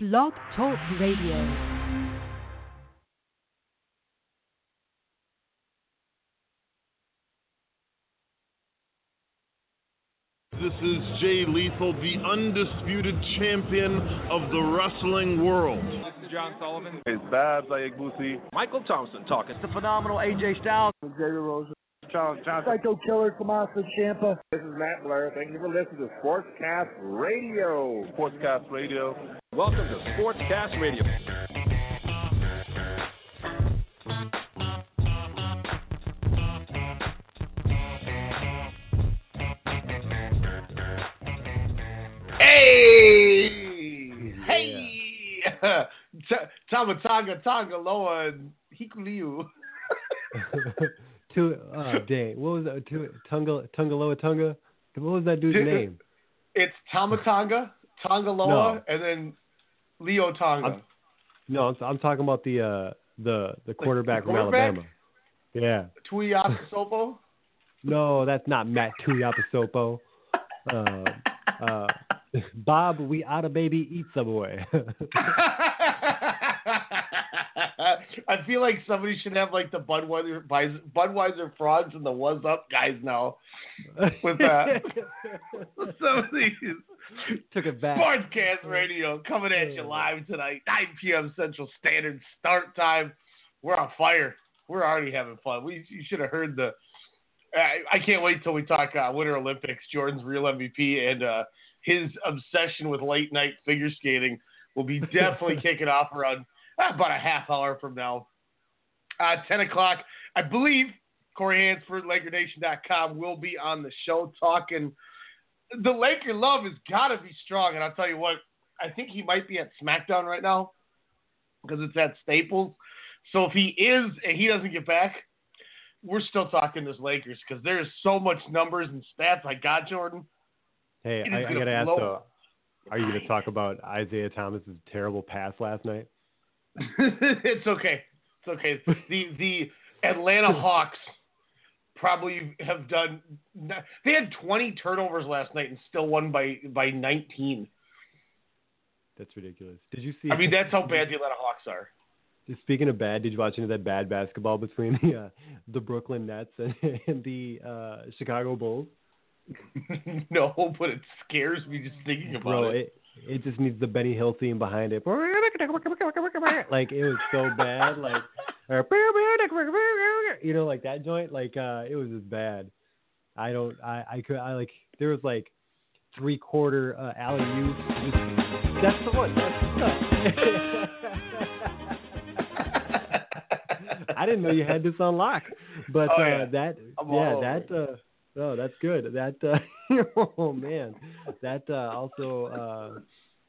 Blog Talk Radio. This is Jay Lethal, the undisputed champion of the wrestling world. This is John Sullivan. It's Babs Ayagbusi. Michael Thompson talking. It's the phenomenal AJ Styles. And Xavier Rose. Charles Johnson. Psycho Killer Tommaso Ciampa. This is Matt Blair. Thank you for listening to Sportscast Radio. Sportscast Radio. Welcome to Sportscast Radio. Hey! Hey! Tamatanga Tangaloa and Hikuleo. To uh dang, what was that? To Tunga Tungaloa Tunga? What was that dude's name? It's Tamatanga, Tangaloa, No. and then Leo Tonga. I'm- No, I'm, I'm talking about the uh the the quarterback, quarterback? from Alabama. Yeah. Tuiasa Sopo. No, that's not Matt Tuiapasopo. Uh, uh, Bob, we oughta baby eat Subway. I feel like somebody should have like the Budweiser Budweiser frogs and the What's Up guys now with that. Some of these Took it back. Sportscast Radio coming at you live tonight, 9 p.m. Central Standard start time. We're on fire. We're already having fun. We you should have heard the. I, I can't wait till we talk uh, Winter Olympics. Jordan's real MVP and uh, his obsession with late night figure skating will be definitely kicking off around about a half hour from now. Uh, 10 o'clock, I believe Corey Hansford, LakerNation.com, will be on the show talking. The Laker love has got to be strong. And I'll tell you what, I think he might be at SmackDown right now because it's at Staples. So if he is and he doesn't get back, we're still talking this Lakers because there's so much numbers and stats I got, Jordan. Hey, I, I gotta ask though, are you gonna talk about Isaiah Thomas's terrible pass last night? it's okay. It's okay. The the Atlanta Hawks probably have done. They had 20 turnovers last night and still won by by 19. That's ridiculous. Did you see? I mean, that's how bad the Atlanta Hawks are. Speaking of bad, did you watch any of that bad basketball between the uh, the Brooklyn Nets and, and the uh, Chicago Bulls? no, but it scares me just thinking about Bro, it. It just needs the Benny Hill theme behind it. Like it was so bad, like you know, like that joint. Like uh, it was just bad. I don't. I I could. I like. There was like three quarter uh, alley oops. That's the one. That's the. I didn't know you had this on lock, but Oh, uh, yeah. that I'm yeah that uh, oh that's good. That uh, oh man, that uh, also uh,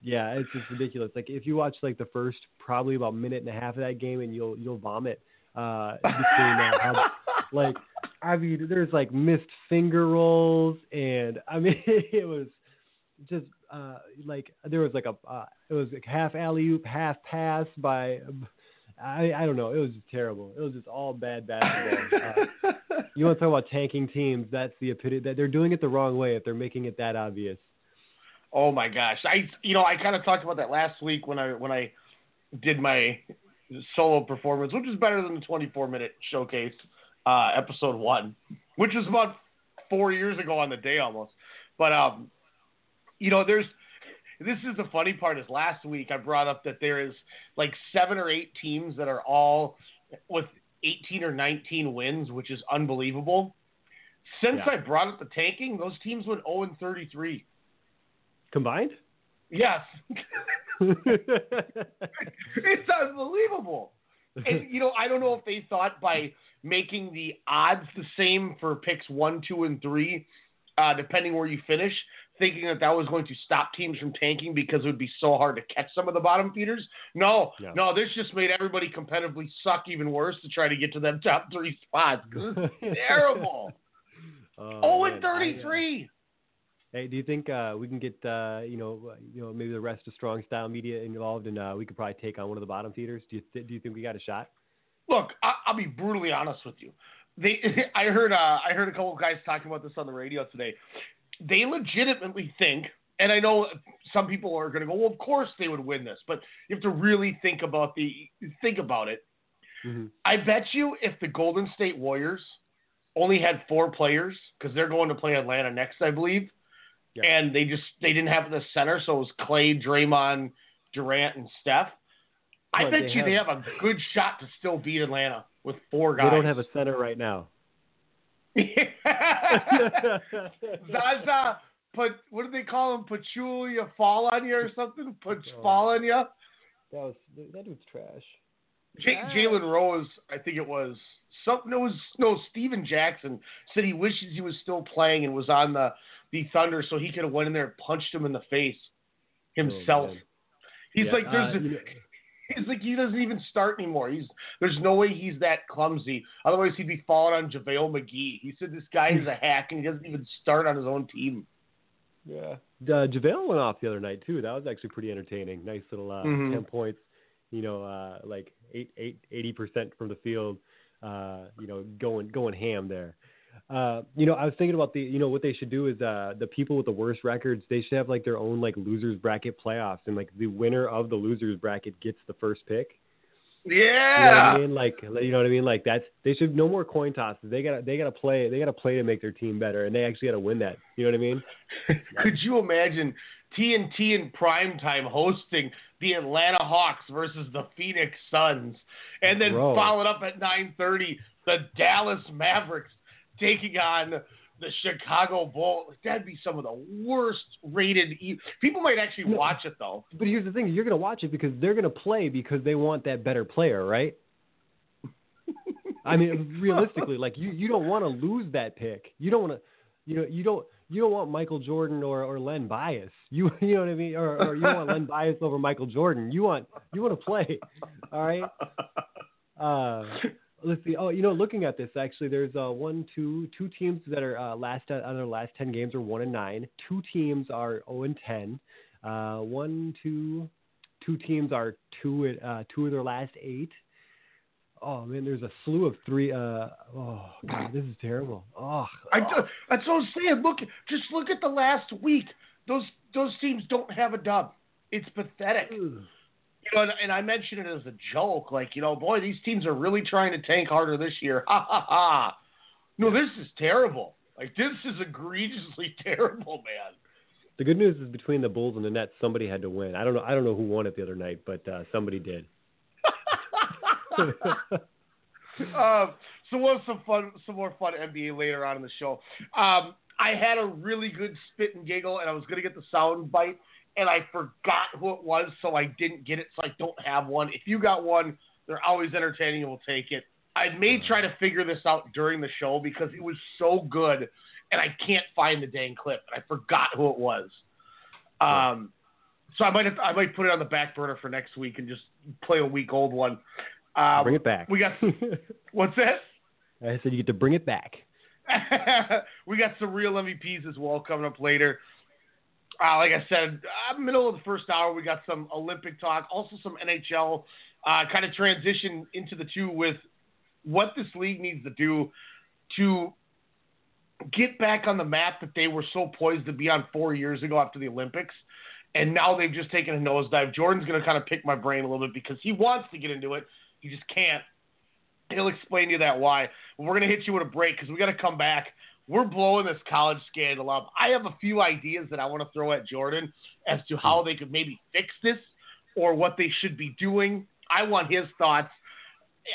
yeah it's just ridiculous. Like if you watch like the first probably about minute and a half of that game, and you'll you'll vomit uh, between. How, like I mean, there's like missed finger rolls, and I mean it was just uh, like there was like a uh, it was like half alley oop, half pass by. I, I don't know. It was just terrible. It was just all bad basketball. Uh, you want to talk about tanking teams? That's the epitome. That they're doing it the wrong way if they're making it that obvious. Oh my gosh! I you know I kind of talked about that last week when I when I did my solo performance, which is better than the 24 minute showcase uh, episode one, which was about four years ago on the day almost. But um, you know, there's this is the funny part. Is last week I brought up that there is like seven or eight teams that are all with 18 or 19 wins, which is unbelievable. Since Yeah. I brought up the tanking, those teams went 0 and 33. Combined? Yes. it's unbelievable. And you know, I don't know if they thought by making the odds the same for picks one, two, and three, uh, depending where you finish, thinking that that was going to stop teams from tanking because it would be so hard to catch some of the bottom feeders. No, Yeah. no, this just made everybody competitively suck even worse to try to get to them top three spots. terrible. Oh, Oh, and 33. Hey, do you think uh, we can get uh, you know uh, you know maybe the rest of Strong Style Media involved, and uh, we could probably take on one of the bottom feeders? Do you th- do you think we got a shot? Look, I, I'll be brutally honest with you. They, I heard, uh, I heard a couple of guys talking about this on the radio today. They legitimately think and I know some people are going to go, well, of course they would win this, but you have to really think about the think about it. Mm-hmm. I bet you if the Golden State Warriors only had four players because they're going to play Atlanta next, I believe, Yeah. and they just they didn't have the center, so it was Clay, Draymond, Durant, and Steph. I But bet they you they have a good shot to still beat Atlanta with four guys. They don't have a center right now. Zaza, put what do they call him? Pachulia fall on you or something? Put Oh. fall on you. That was that dude's trash. J- Jalen Rose, I think it was something. It was no Stephen Jackson said he wishes he was still playing and was on the the Thunder so he could have went in there and punched him in the face himself. Oh, he's Yeah, like, there's, uh, a, you know- he's like, he doesn't even start anymore. He's there's no way he's that clumsy. Otherwise, he'd be falling on JaVale McGee. He said this guy is a hack and he doesn't even start on his own team. Yeah. Uh, JaVale went off the other night too. That was actually pretty entertaining. Nice little uh, Mhm. ten points. You know, uh, like eight, eight, eighty percent from the field. Uh, you know, going going ham there. Uh, you know, I was thinking about the, you know, what they should do is uh, the people with the worst records, they should have like their own like losers bracket playoffs, and like the winner of the losers bracket gets the first pick. You know Yeah. I mean? Like, you know what I mean? Like that's they should no more coin tosses. They gotta they gotta play they gotta play to make their team better, and they actually gotta win that. You know what I mean? Could you imagine TNT in prime time hosting the Atlanta Hawks versus the Phoenix Suns, and then Bro. followed up at 9:30 the Dallas Mavericks taking on the Chicago Bulls? That'd be some of the worst rated. E- People might actually No. watch it though. But here's the thing: you're gonna watch it because they're gonna play because they want that better player, right? I mean, realistically, like you, you don't want to lose that pick. You don't want to, you know, you don't, you don't want Michael Jordan or, or Len Bias. You, you know what I mean? Or, or you want Len Bias over Michael Jordan. You want, you want to play. All right. Uh, let's see. Oh, you know, looking at this, actually, there's uh, one, two, two teams that are uh, last out of their last ten games are one and nine. Two teams are zero and ten. Uh, one, two, two teams are two, uh, two of their last eight. Oh man, there's a slew of three. Uh, oh god, this is terrible. Oh, I do, that's what I'm saying. Look, just look at the last week. Those those teams don't have a dub. It's pathetic. You know, and, and I mentioned it as a joke, like you know, boy, these teams are really trying to tank harder this year. Ha ha ha! No, this is terrible. Like this is egregiously terrible, man. The good news is between the Bulls and the Nets, somebody had to win. I don't know. I don't know who won it the other night, but uh, somebody did. um, so we'll have some fun, some more fun NBA later on in the show. Um, I had a really good spit and giggle, and I was gonna get the sound bite, and I forgot who it was, so I didn't get it. So I don't have one. If you got one, they're always entertaining, and we'll take it. I may try to figure this out during the show because it was so good, and I can't find the dang clip, and I forgot who it was. Um, so I might have, I might put it on the back burner for next week and just play a week old one. Uh, bring it back. We got what's that? I said you get to bring it back. we got some real MVPs as well coming up later. Uh, like I said, uh, middle of the first hour, we got some Olympic talk, also some NHL. Uh, kind of transition into the two with what this league needs to do to get back on the map that they were so poised to be on four years ago after the Olympics. And now they've just taken a nosedive. Jordan's going to kind of pick my brain a little bit because he wants to get into it. He just can't. He'll explain to you that why. We're going to hit you with a break because we got to come back. We're blowing this college scandal up. I have a few ideas that I want to throw at Jordan as to how they could maybe fix this or what they should be doing. I want his thoughts.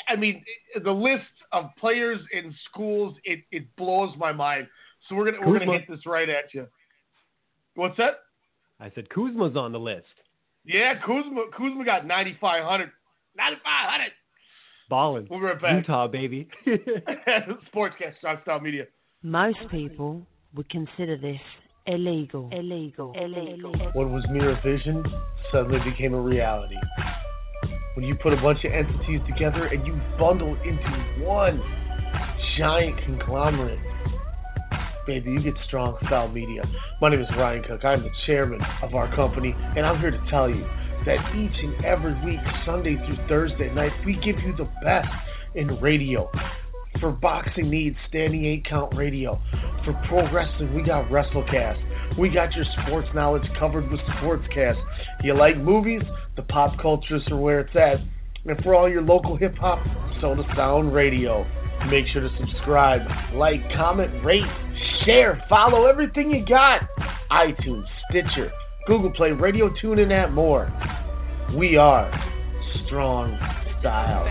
I mean, the list of players in schools, it, it blows my mind. So we're gonna we're gonna hit this right at you. What's that? I said Kuzma's on the list. Yeah, Kuzma Kuzma got 9,500. 9,500. Ballin. We'll be right back. Utah, baby. Sportscast, Strong Media. Most people would consider this illegal. Illegal. Illegal. What was mere vision suddenly became a reality. When you put a bunch of entities together and you bundle into one giant conglomerate, baby, you get strong style media. My name is Ryan Cook. I'm the chairman of our company, and I'm here to tell you that each and every week, Sunday through Thursday night, we give you the best in radio. For boxing needs, standing eight count radio. For pro wrestling, we got WrestleCast. We got your sports knowledge covered with Sportscast. You like movies? The Pop Culturist are where it's at. And for all your local hip hop, Soda Sound Radio. Make sure to subscribe, like, comment, rate, share, follow everything you got. iTunes, Stitcher, Google Play, Radio Tune, and that more. We are Strong Style.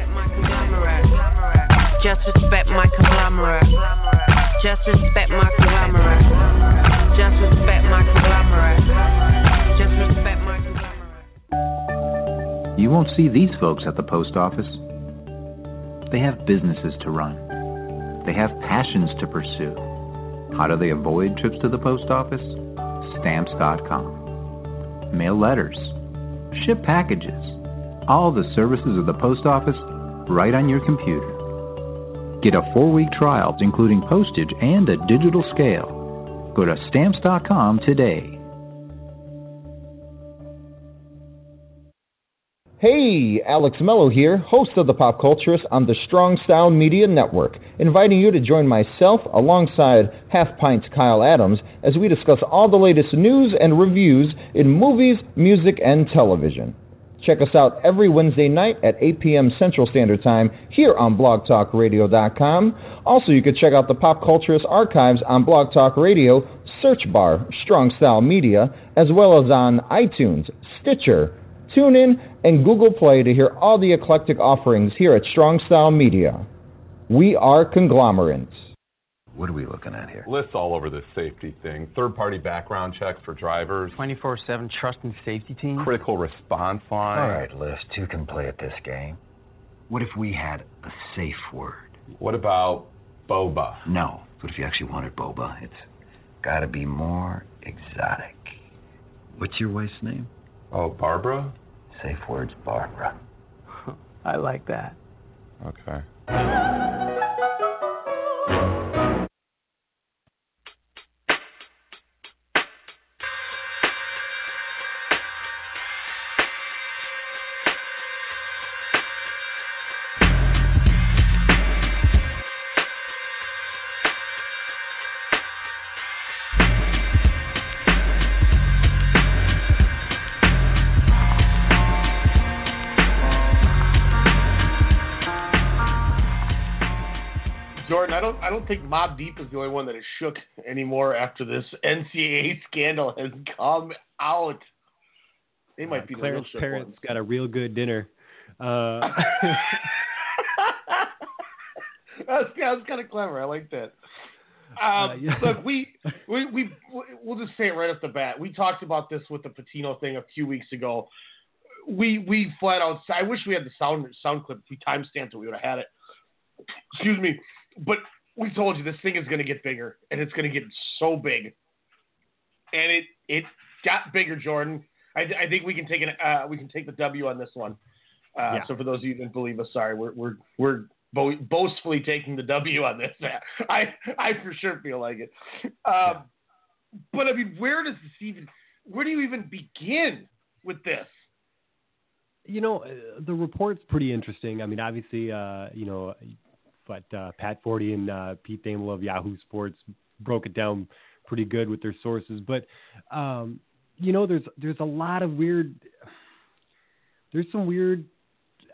Just respect my conglomerate. Just respect my conglomerate. Just respect my conglomerate. Just respect my conglomerate. You won't see these folks at the post office. They have businesses to run. They have passions to pursue. How do they avoid trips to the post office? Stamps.com. Mail letters. Ship packages. All the services of the post office right on your computer. Get a four week trial, including postage and a digital scale. Go to stamps.com today. Hey, Alex Mello here, host of The Pop Culturist on the Strong Style Media Network, inviting you to join myself alongside Half Pint's Kyle Adams as we discuss all the latest news and reviews in movies, music, and television. Check us out every Wednesday night at 8 p.m. Central Standard Time here on blogtalkradio.com. Also, you can check out the Pop Culturist archives on Blog Talk Radio, search bar Strong Style Media, as well as on iTunes, Stitcher, TuneIn, and Google Play to hear all the eclectic offerings here at Strong Style Media. We are conglomerates. What are we looking at here? Lyft's all over this safety thing. Third party background checks for drivers. 24 7 trust and safety team. Critical response line. All right, Lyft, two can play at this game. What if we had a safe word? What about boba? No. What if you actually wanted boba? It's gotta be more exotic. What's your wife's name? Oh, Barbara? Safe word's Barbara. I like that. Okay. Don't think Mobb Deep is the only one that is shook anymore after this NCAA scandal has come out. They might Uh, be the real shook parents ones. got a real good dinner. Uh, That's, that was kind of clever. I like that. Um, Uh, yeah. Look, we, we we we'll just say it right off the bat. We talked about this with the Pitino thing a few weeks ago. We we flat out. I wish we had the sound sound clip. If we timestamped it, we would have had it. Excuse me, but we told you this thing is going to get bigger, and it's going to get so big, and it it got bigger. Jordan, I, I think we can take an uh, we can take the W on this one. Uh, Yeah. So for those of you who didn't believe us, sorry, we're we're we're bo- boastfully taking the W on this. I I for sure feel like it. Um, But I mean, where does this even? Where do you even begin with this? you know, uh, the report's pretty interesting. I mean, obviously, uh, you know, but uh, Pat Forde and uh, Pete Thamel of Yahoo Sports broke it down pretty good with their sources. But um, you know, there's there's a lot of weird. There's some weird.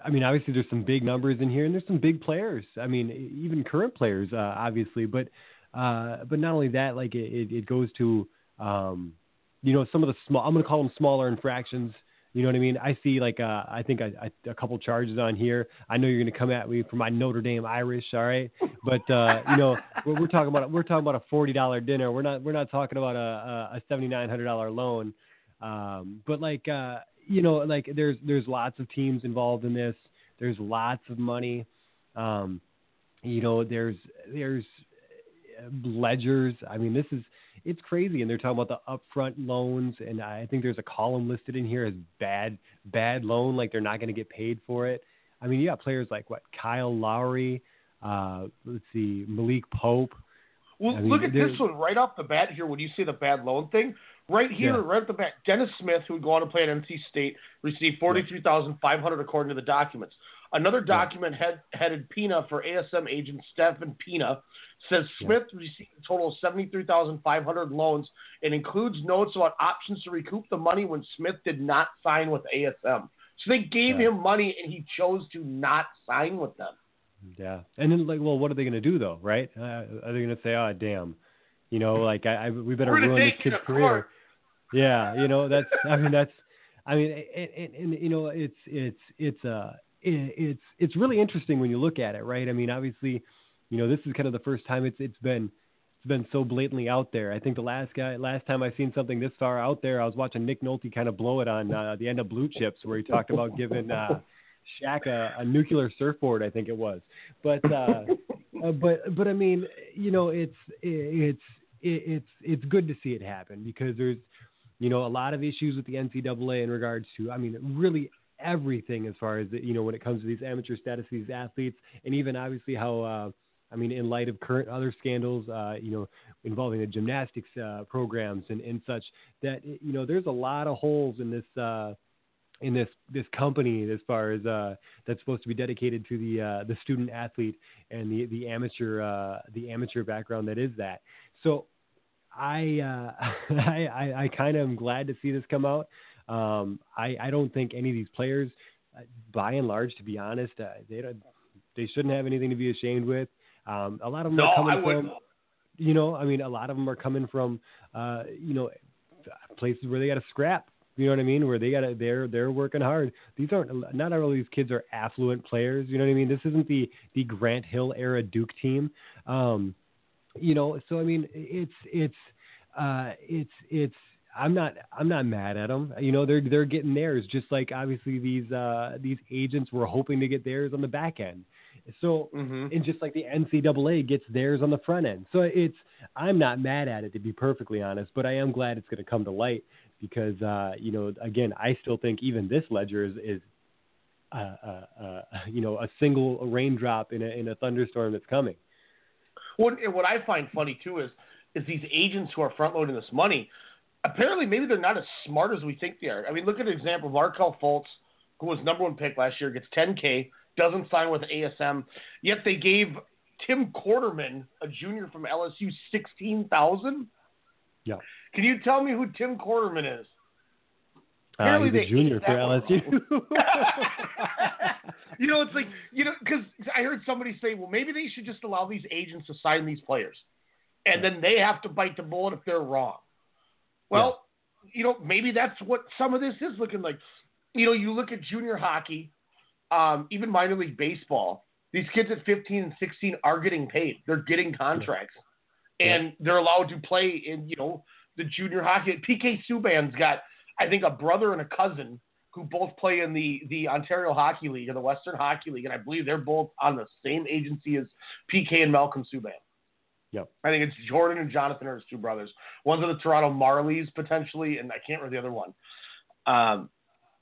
I mean, obviously, there's some big numbers in here, and there's some big players. I mean, even current players, uh, obviously. But uh, but not only that, like it, it, it goes to um, you know some of the small. I'm going to call them smaller infractions. You know what I mean? I see like uh, I think a couple charges on here. I know you're going to come at me for my Notre Dame Irish, all right? But uh, you know we're, we're talking about we're talking about a forty dollar dinner. We're not we're not talking about a, a, seventy nine hundred dollar loan. Um, but like uh, you know like there's there's lots of teams involved in this. There's lots of money. Um, you know there's there's ledgers. I mean this is it's crazy and they're talking about the upfront loans and I think there's a column listed in here as bad bad loan like they're not going to get paid for it. I mean you got players like what Kyle Lowry, uh, let's see Malik Pope. Well, I mean, look at this one right off the bat here. When you see the bad loan thing, Right here, Yeah. right at the back, Dennis Smith, who would go on to play at NC State, received forty-three thousand five hundred according to the documents. Another document head, headed Pina for ASM agent Stephen Pina says Smith received a total of seventy-three thousand five hundred loans and includes notes about options to recoup the money when Smith did not sign with ASM. So they gave Yeah. him money and he chose to not sign with them. Yeah, and then like, well, what are they going to do though, right? Uh, are they going to say, "Oh, damn," you know, like I, I we better ruin this kid's career? court. Yeah, you know, that's. I mean, that's. I mean, and, and, and you know, it's it's it's uh it, it's it's really interesting when you look at it, right? I mean, obviously, you know, this is kind of the first time it's it's been it's been so blatantly out there. I think the last guy last time I seen something this far out there, I was watching Nick Nolte kind of blow it on uh, the end of Blue Chips, where he talked about giving. Uh, Shaq a, a nuclear surfboard, I think it was. But uh, uh, but but I mean, you know, it's it's it's it's good to see it happen because there's you know a lot of issues with the NCAA in regards to I mean really everything as far as you know when it comes to these amateur status these athletes and even obviously how uh, I mean in light of current other scandals uh, you know involving the gymnastics uh, programs and, and such that you know there's a lot of holes in this uh, in this this company as far as uh, that's supposed to be dedicated to the uh, the student athlete and the the amateur uh, the amateur background that is that. So I uh, I, I, I kind of am glad to see this come out. Um, I I don't think any of these players, uh, by and large, to be honest, uh, they don't they shouldn't have anything to be ashamed with. Um, a lot of them No, are coming from, you know, I mean, a lot of them are coming from, uh, you know, places where they got to scrap. You know what I mean? Where they got to they're they're working hard. These aren't not all these kids are affluent players. You know what I mean? This isn't the the Grant Hill era Duke team. Um, you know, so I mean, it's it's uh, it's it's. I'm not I'm not mad at them. You know, they're they're getting theirs just like obviously these uh, these agents were hoping to get theirs on the back end. So and just like the NCAA gets theirs on the front end. So it's I'm not mad at it to be perfectly honest, but I am glad it's going to come to light because uh, you know again I still think even this ledger is is uh, uh, uh, you know a single raindrop in a in a thunderstorm that's coming. What, what I find funny too is is these agents who are front loading this money. Apparently, maybe they're not as smart as we think they are. I mean, look at an example: Markelle Fultz, who was number one pick last year, gets 10k, doesn't sign with ASM, yet they gave Tim Quarterman, a junior from LSU, 16,000. Yeah. Can you tell me who Tim Quarterman is? Uh, Apparently he's a junior for. LSU. you know, it's like you know, because I heard somebody say, well, maybe they should just allow these agents to sign these players, and then they have to bite the bullet if they're wrong. Well, you know, maybe that's what some of this is looking like. You know, you look at junior hockey, um, even minor league baseball. These kids at 15 and 16 are getting paid. They're getting contracts, and they're allowed to play in you know the junior hockey. PK Subban's got, I think, a brother and a cousin who both play in the the Ontario Hockey League or the Western Hockey League, and I believe they're both on the same agency as PK and Malcolm Subban. Yep. I think it's Jordan and Jonathan are his two brothers. One's of the Toronto Marlies potentially, and I can't remember the other one. Um,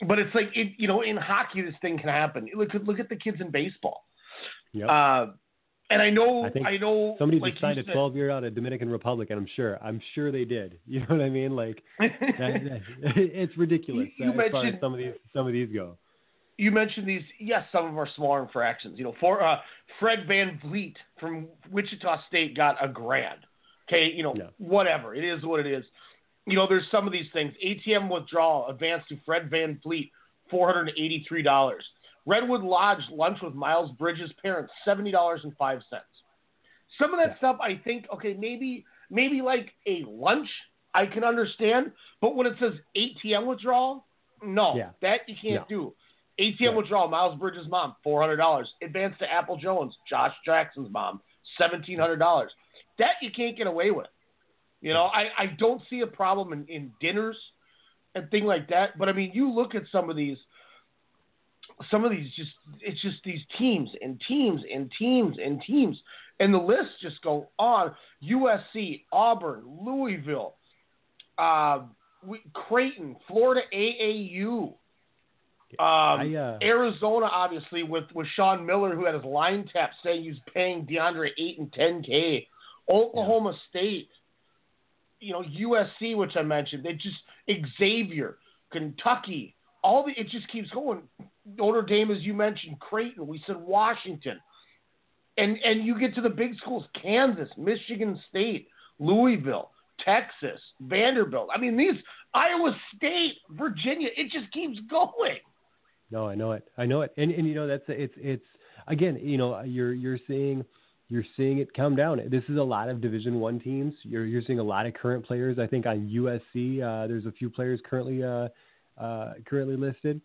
but it's like it, you know, in hockey, this thing can happen. Look, look at the kids in baseball. Yep. Uh, and I know, I think know, somebody like just signed you a 12 year out of Dominican Republic, and I'm sure, I'm sure they did. You know what I mean? Like, that, that- it's ridiculous You- you as far as mentioned- some of these some of these go. You mentioned these. Yes, some of our smaller infractions. You know, for uh, Fred VanVleet from Wichita State got a grand. Okay, you know, whatever it is, what it is. You know, there's some of these things. ATM withdrawal advanced to Fred VanVleet, four hundred and eighty-three dollars. Redwood Lodge lunch with Miles Bridges' parents, seventy dollars and five cents. Some of that stuff, I think, okay, maybe maybe like a lunch, I can understand, but when it says ATM withdrawal, no, Yeah. that you can't do. ATM withdrawal, Miles Bridges' mom, four hundred dollars. Advance to Apple Jones, Josh Jackson's mom, seventeen hundred dollars. That you can't get away with. You know, I, I don't see a problem in, in dinners and thing like that. But I mean, you look at some of these, some of these just it's just these teams and teams and teams and teams, and the lists just go on. USC, Auburn, Louisville, uh, Creighton, Florida AAU. Um, I, uh, Arizona, obviously, with, with Sean Miller, who had his line tap saying he's paying DeAndre eight and ten k. Oklahoma State. you know USC, which I mentioned. They just Xavier, Kentucky, all the it just keeps going. Notre Dame, as you mentioned, Creighton. We said Washington, and and you get to the big schools: Kansas, Michigan State, Louisville, Texas, Vanderbilt. I mean, these Iowa State, Virginia. It just keeps going. No, I know it. I know it. And and you know that's it's it's again, you know, you're you're seeing you're seeing it come down. This is a lot of Division One teams. You're you're seeing a lot of current players. I think on USC, uh, there's a few players currently uh, uh, currently listed.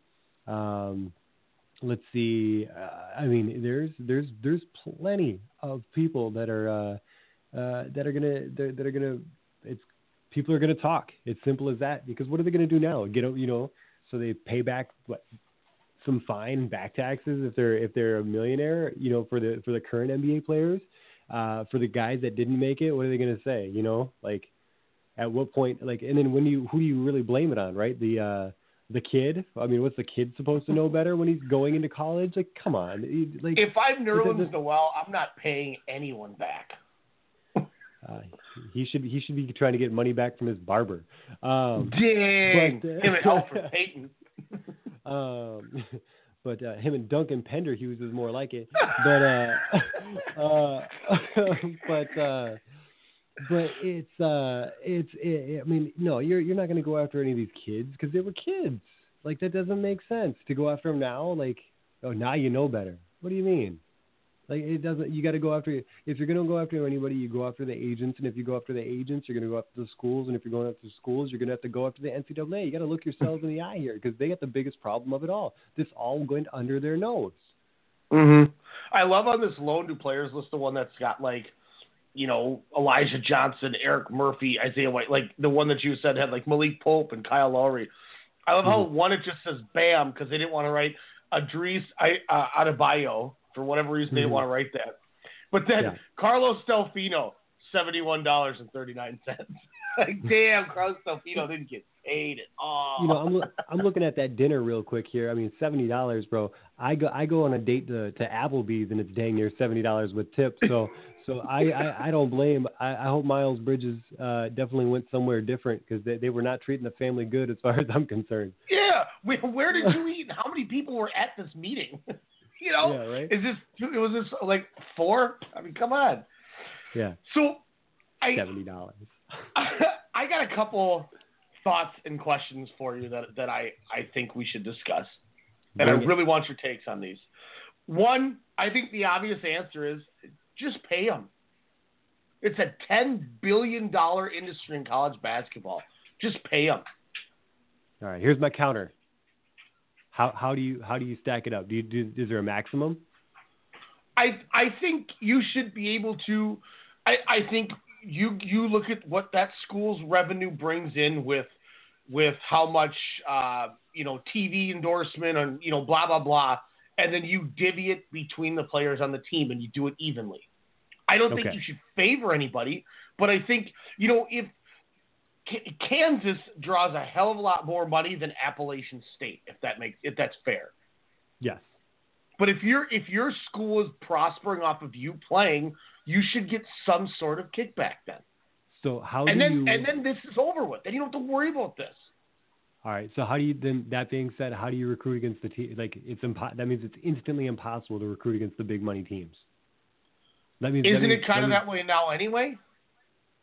Um, let's see. Uh, I mean, there's there's there's plenty of people that are uh, uh, that are gonna that, that are gonna. It's people are gonna talk. It's simple as that. Because what are they gonna do now? Get you know. So they pay back what some fine back taxes if they're if they're a millionaire, you know, for the for the current NBA players. Uh, for the guys that didn't make it, what are they going to say? You know, like at what point? Like, and then when you who do you really blame it on? Right, the uh, the kid. I mean, what's the kid supposed to know better when he's going into college? Like, come on. Like, if I'm Nerlens Noel, I'm not paying anyone back. Uh, he should he should be trying to get money back from his barber. Um, Dang, but, uh, him and Alfred Payton. um, but uh, him and Duncan Pender Hughes is more like it. But uh, uh, but uh, but it's uh, it's it, I mean no, you're you're not going to go after any of these kids because they were kids. Like that doesn't make sense to go after them now. Like oh now you know better. What do you mean? Like it doesn't. You got to go after. If you're going to go after anybody, you go after the agents, and if you go after the agents, you're going to go after the schools, and if you're going after the schools, you're going to have to go after the NCAA. You got to look yourselves in the eye here because they got the biggest problem of it all. This all going under their nose. Mm-hmm. I love on this loan to players list the one that's got like, you know, Elijah Johnson, Eric Murphy, Isaiah White, like the one that you said had like Malik Pope and Kyle Lowry. I love how Mm-hmm. one it just says Bam because they didn't want to write Adris I, uh, Adebayo for whatever reason they didn't Mhm. want to write that. But then Yeah. Carlos Delfino, seventy one dollars and thirty nine cents. like damn, Carlos Delfino didn't get paid at all. You know, I'm loo- I'm looking at that dinner real quick here. I mean, seventy dollars, bro. I go I go on a date to to Applebee's and it's dang near seventy dollars with tips. So so I, I I don't blame. I, I hope Miles Bridges uh, definitely went somewhere different because they they were not treating the family good as far as I'm concerned. Yeah, where, where did you eat? and How many people were at this meeting? you know, Yeah, right. is this was this like four? I mean, come on. Yeah, So, I seventy dollars. I got a couple thoughts and questions for you that that I I think we should discuss, and I really want your takes on these. One, I think the obvious answer is just pay them. It's a ten billion dollar industry in college basketball. Just pay them. All right, here's my counter. How how do you how do you stack it up? Do you do is there a maximum? I I think you should be able to. I I think you you look at what that school's revenue brings in with with how much uh, you know TV endorsement and you know blah blah blah, and then you divvy it between the players on the team and you do it evenly. I don't think you should favor anybody, but I think you know if Kansas draws a hell of a lot more money than Appalachian State, if that makes if that's fair. Yes. But if your if your school is prospering off of you playing, you should get some sort of kickback then. So how and do then you? and then this is over with. Then you don't have to worry about this. All right. So how do you then? That being said, how do you recruit against the team? Like it's impo- That means it's instantly impossible to recruit against the big money teams. That means that Isn't means- it kind of means- that way now anyway?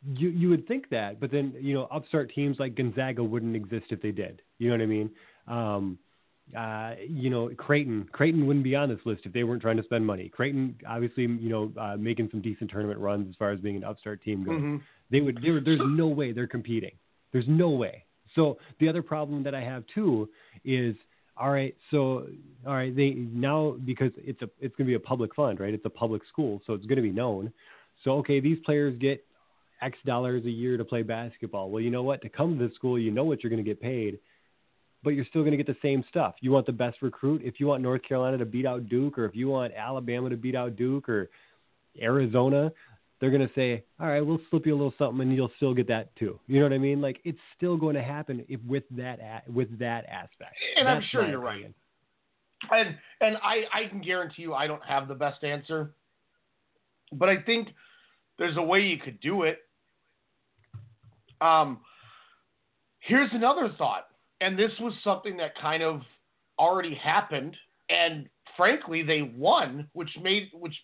You you would think that, but then you know upstart teams like Gonzaga wouldn't exist if they did. You know what I mean? Um, uh, you know Creighton Creighton wouldn't be on this list if they weren't trying to spend money. Creighton obviously you know uh, making some decent tournament runs as far as being an upstart team goes. Mhm. They would. They were, there's no way they're competing. There's no way. So the other problem that I have too is all right. So all right, they now because it's a it's going to be a public fund, right? It's a public school, so it's going to be known. So okay, these players get X dollars a year to play basketball. Well, you know what? To come to this school, you know what you're going to get paid, but you're still going to get the same stuff. You want the best recruit. If you want North Carolina to beat out Duke, or if you want Alabama to beat out Duke, or Arizona, they're going to say, "All right, we'll slip you a little something, and you'll still get that too." You know what I mean? Like it's still going to happen if with that a- with that aspect. And I'm sure you're opinion. right. And and I I can guarantee you I don't have the best answer, but I think there's a way you could do it. Um, here's another thought, and this was something that kind of already happened, and frankly, they won, which made which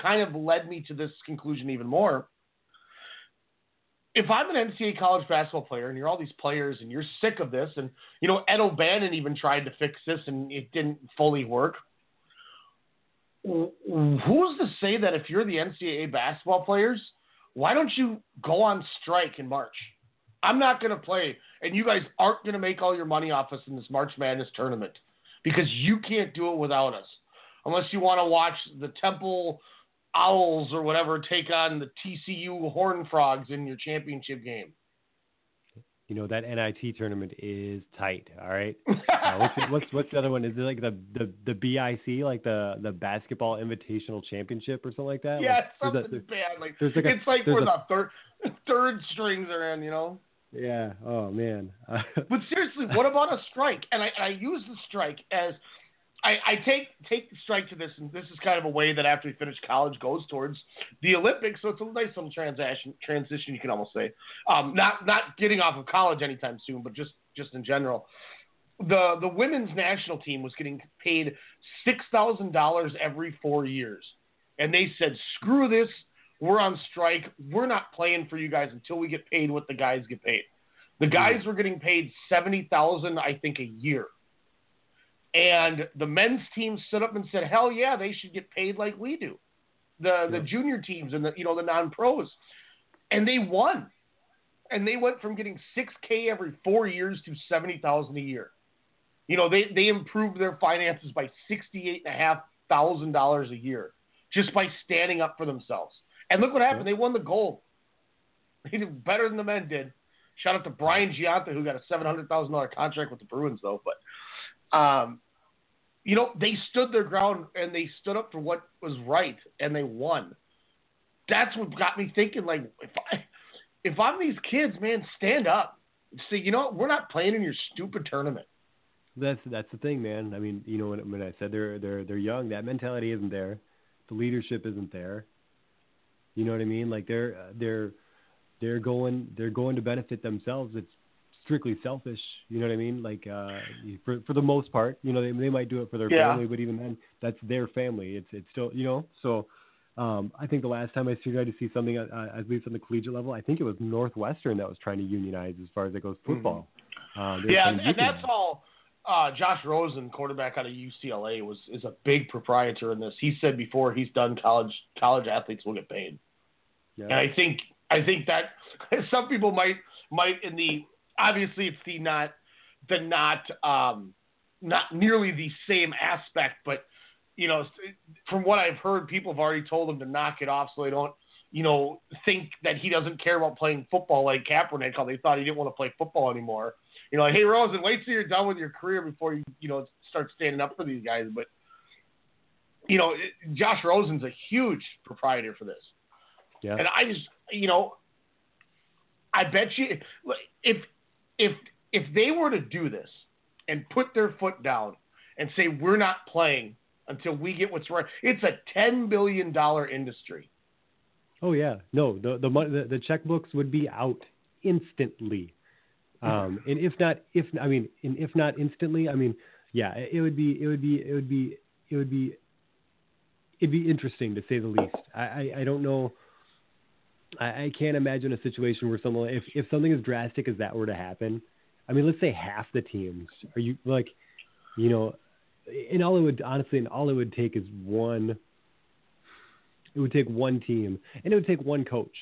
kind of led me to this conclusion even more. If I'm an NCAA college basketball player and you're all these players and you're sick of this, and you know Ed O'Bannon even tried to fix this and it didn't fully work. Who's to say that if you're the NCAA basketball players, why don't you go on strike in March? I'm not going to play, and you guys aren't going to make all your money off us in this March Madness tournament because you can't do it without us. Unless you want to watch the Temple Owls or whatever take on the TCU Horn Frogs in your championship game. You know that NIT tournament is tight. All right. Uh, what's, what's what's the other one? Is it like the the the BIC, like the the Basketball Invitational Championship or something like that? Yeah, like, something a, bad. Like like a- it's like where a- the third third strings are in. You know. Yeah. Oh man. But seriously, what about a strike? And I, I use the strike as I, I take take the strike to this, and this is kind of a way that after you finish college goes towards the Olympics. So it's a nice little transition. Transition, you can almost say. Um, not not getting off of college anytime soon, but just just in general. The the women's national team was getting paid six thousand dollars every four years, and they said, "Screw this, we're on strike. We're not playing for you guys until we get paid what the guys get paid." The hmm. guys were getting paid seventy thousand, I think, a year. And the men's team stood up and said, "Hell yeah, they should get paid like we do." The the junior teams and the you know the non pros, and they won, and they went from getting six k every four years to seventy thousand a year. You know they they improved their finances by sixty eight and a half thousand dollars a year just by standing up for themselves. And look what happened. They won the gold. They did better than the men did. Shout out to Brian Gianta, who got a seven hundred thousand dollar contract with the Bruins, though. But, um, you know, they stood their ground and they stood up for what was right, and they won. That's what got me thinking. Like, if I, if I'm these kids, man, stand up. Say, you know, what? we're not playing in your stupid tournament. That's that's the thing, man. I mean, you know, when when I said they're they're they're young, that mentality isn't there. The leadership isn't there. You know what I mean? Like they're they're they're going they're going to benefit themselves. It's strictly selfish. You know what I mean? Like uh, for for the most part, you know, they they might do it for their Yeah. family, but even then, that's their family. It's it's still you know. So um, I think the last time I tried to see something, uh, at least on the collegiate level, I think it was Northwestern that was trying to unionize as far as it goes football. They were Yeah, and, and that's all. Uh, Josh Rosen, quarterback out of UCLA, was is a big proprietor in this. He said before he's done college college athletes will get paid, Yeah. and I think I think that some people might might in the obviously it's the not the not um, not nearly the same aspect, but you know from what I've heard, people have already told him to knock it off so they don't you know think that he doesn't care about playing football like Kaepernick, how they thought he didn't want to play football anymore you know, like, hey Rosen, wait till you're done with your career before you, you know, start standing up for these guys. But you know, it- Josh Rosen's a huge proprietor for this, Yeah. and I just, you know, I bet you if if if they were to do this and put their foot down and say we're not playing until we get what's right, it's a ten billion dollar industry. Oh yeah, no, the the the checkbooks would be out instantly, um, and if not, if I mean, and if not instantly, I mean, yeah, it, would be, it would be, it would be, it would be, it'd be interesting to say the least. I I, I don't know. I, I can't imagine a situation where someone, if if something as drastic as that were to happen, I mean, let's say half the teams are you like, you know, and all it would honestly, and all it would take is one it would take one team and it would take one coach.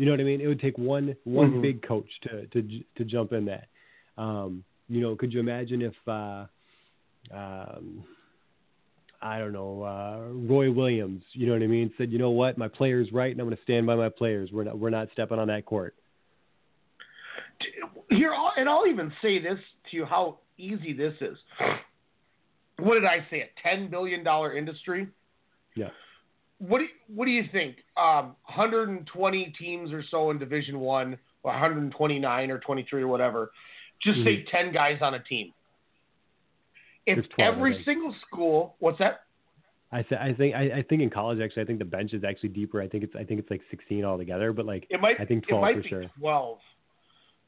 You know what I mean? It would take one one Mhm. big coach to to to jump in that. Um, you know, could you imagine if uh, um, I don't know uh, Roy Williams? You know what I mean? Said, you know what, my player's right, and I'm going to stand by my players. We're not we're not stepping on that court. Here, and I'll even say this to you: how easy this is. What did I say? A ten billion dollar industry. Yeah. What do you, what do you think? Um, 120 teams or so in Division One, or 129 or 23 or whatever. Just say 10 guys on a team. If 12, every single school, what's that? I th- I think I, I think in college actually I think the bench is actually deeper. I think it's I think it's like 16 altogether, but like It might I think it 12 might for be sure. twelve.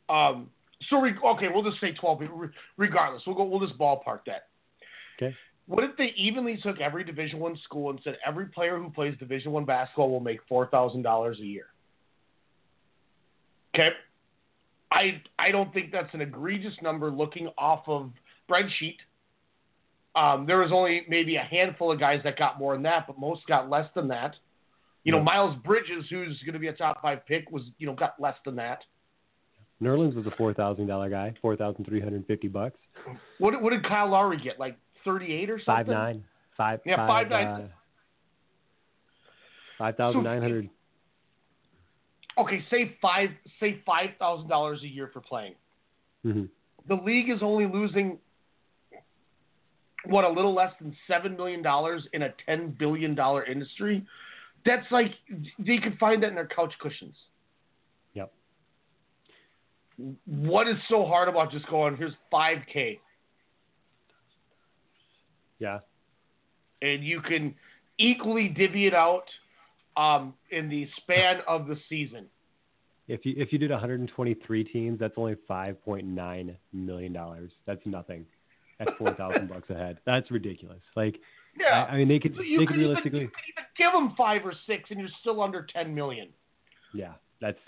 Um. So re- okay, we'll just say twelve. Regardless, we'll go. We'll just ballpark that. Okay. What if they evenly took every Division One school and said every player who plays Division One basketball will make four thousand dollars a year? Okay. I I don't think that's an egregious number looking off of spreadsheet. Um, there was only maybe a handful of guys that got more than that, but most got less than that. You know, Yeah. Miles Bridges, who's going to be a top five pick, was you know got less than that. Nerlens was a four thousand dollar guy, four thousand three hundred fifty bucks, What what did Kyle Lowry get? Like thirty eight or something? five nine, five Yeah, five, five nine. uh, five thousand nine hundred. Okay, say five say five thousand dollars a year for playing. Mhm. The league is only losing what a little less than seven million dollars in a ten billion dollar industry. That's like they could find that in their couch cushions. Yep. What is so hard about just going here's five k Yeah. and you can equally divvy it out um, in the span of the season. If you if you did 123 teams, that's only 5.9 million dollars. That's nothing. That's four thousand bucks a head. That's ridiculous. Like, Yeah. I, I mean, they could So they could could even- realistically, you could even give them five or six, and you're still under ten million yeah, that's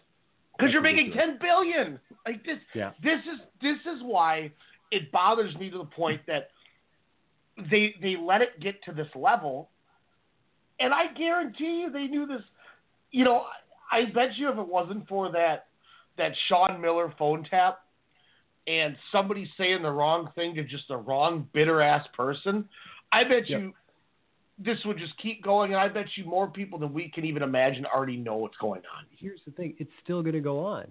because you're making ridiculous. ten billion. Like this, Yeah. this is this is why it bothers me to the point that they they let it get to this level, and I guarantee you they knew this. You know, I, bet you if it wasn't for that that Sean Miller phone tap and somebody saying the wrong thing to just a wrong bitter ass person, I bet Yep. you this would just keep going, and I bet you more people than we can even imagine already know what's going on. here's the thing. It's still going to go on.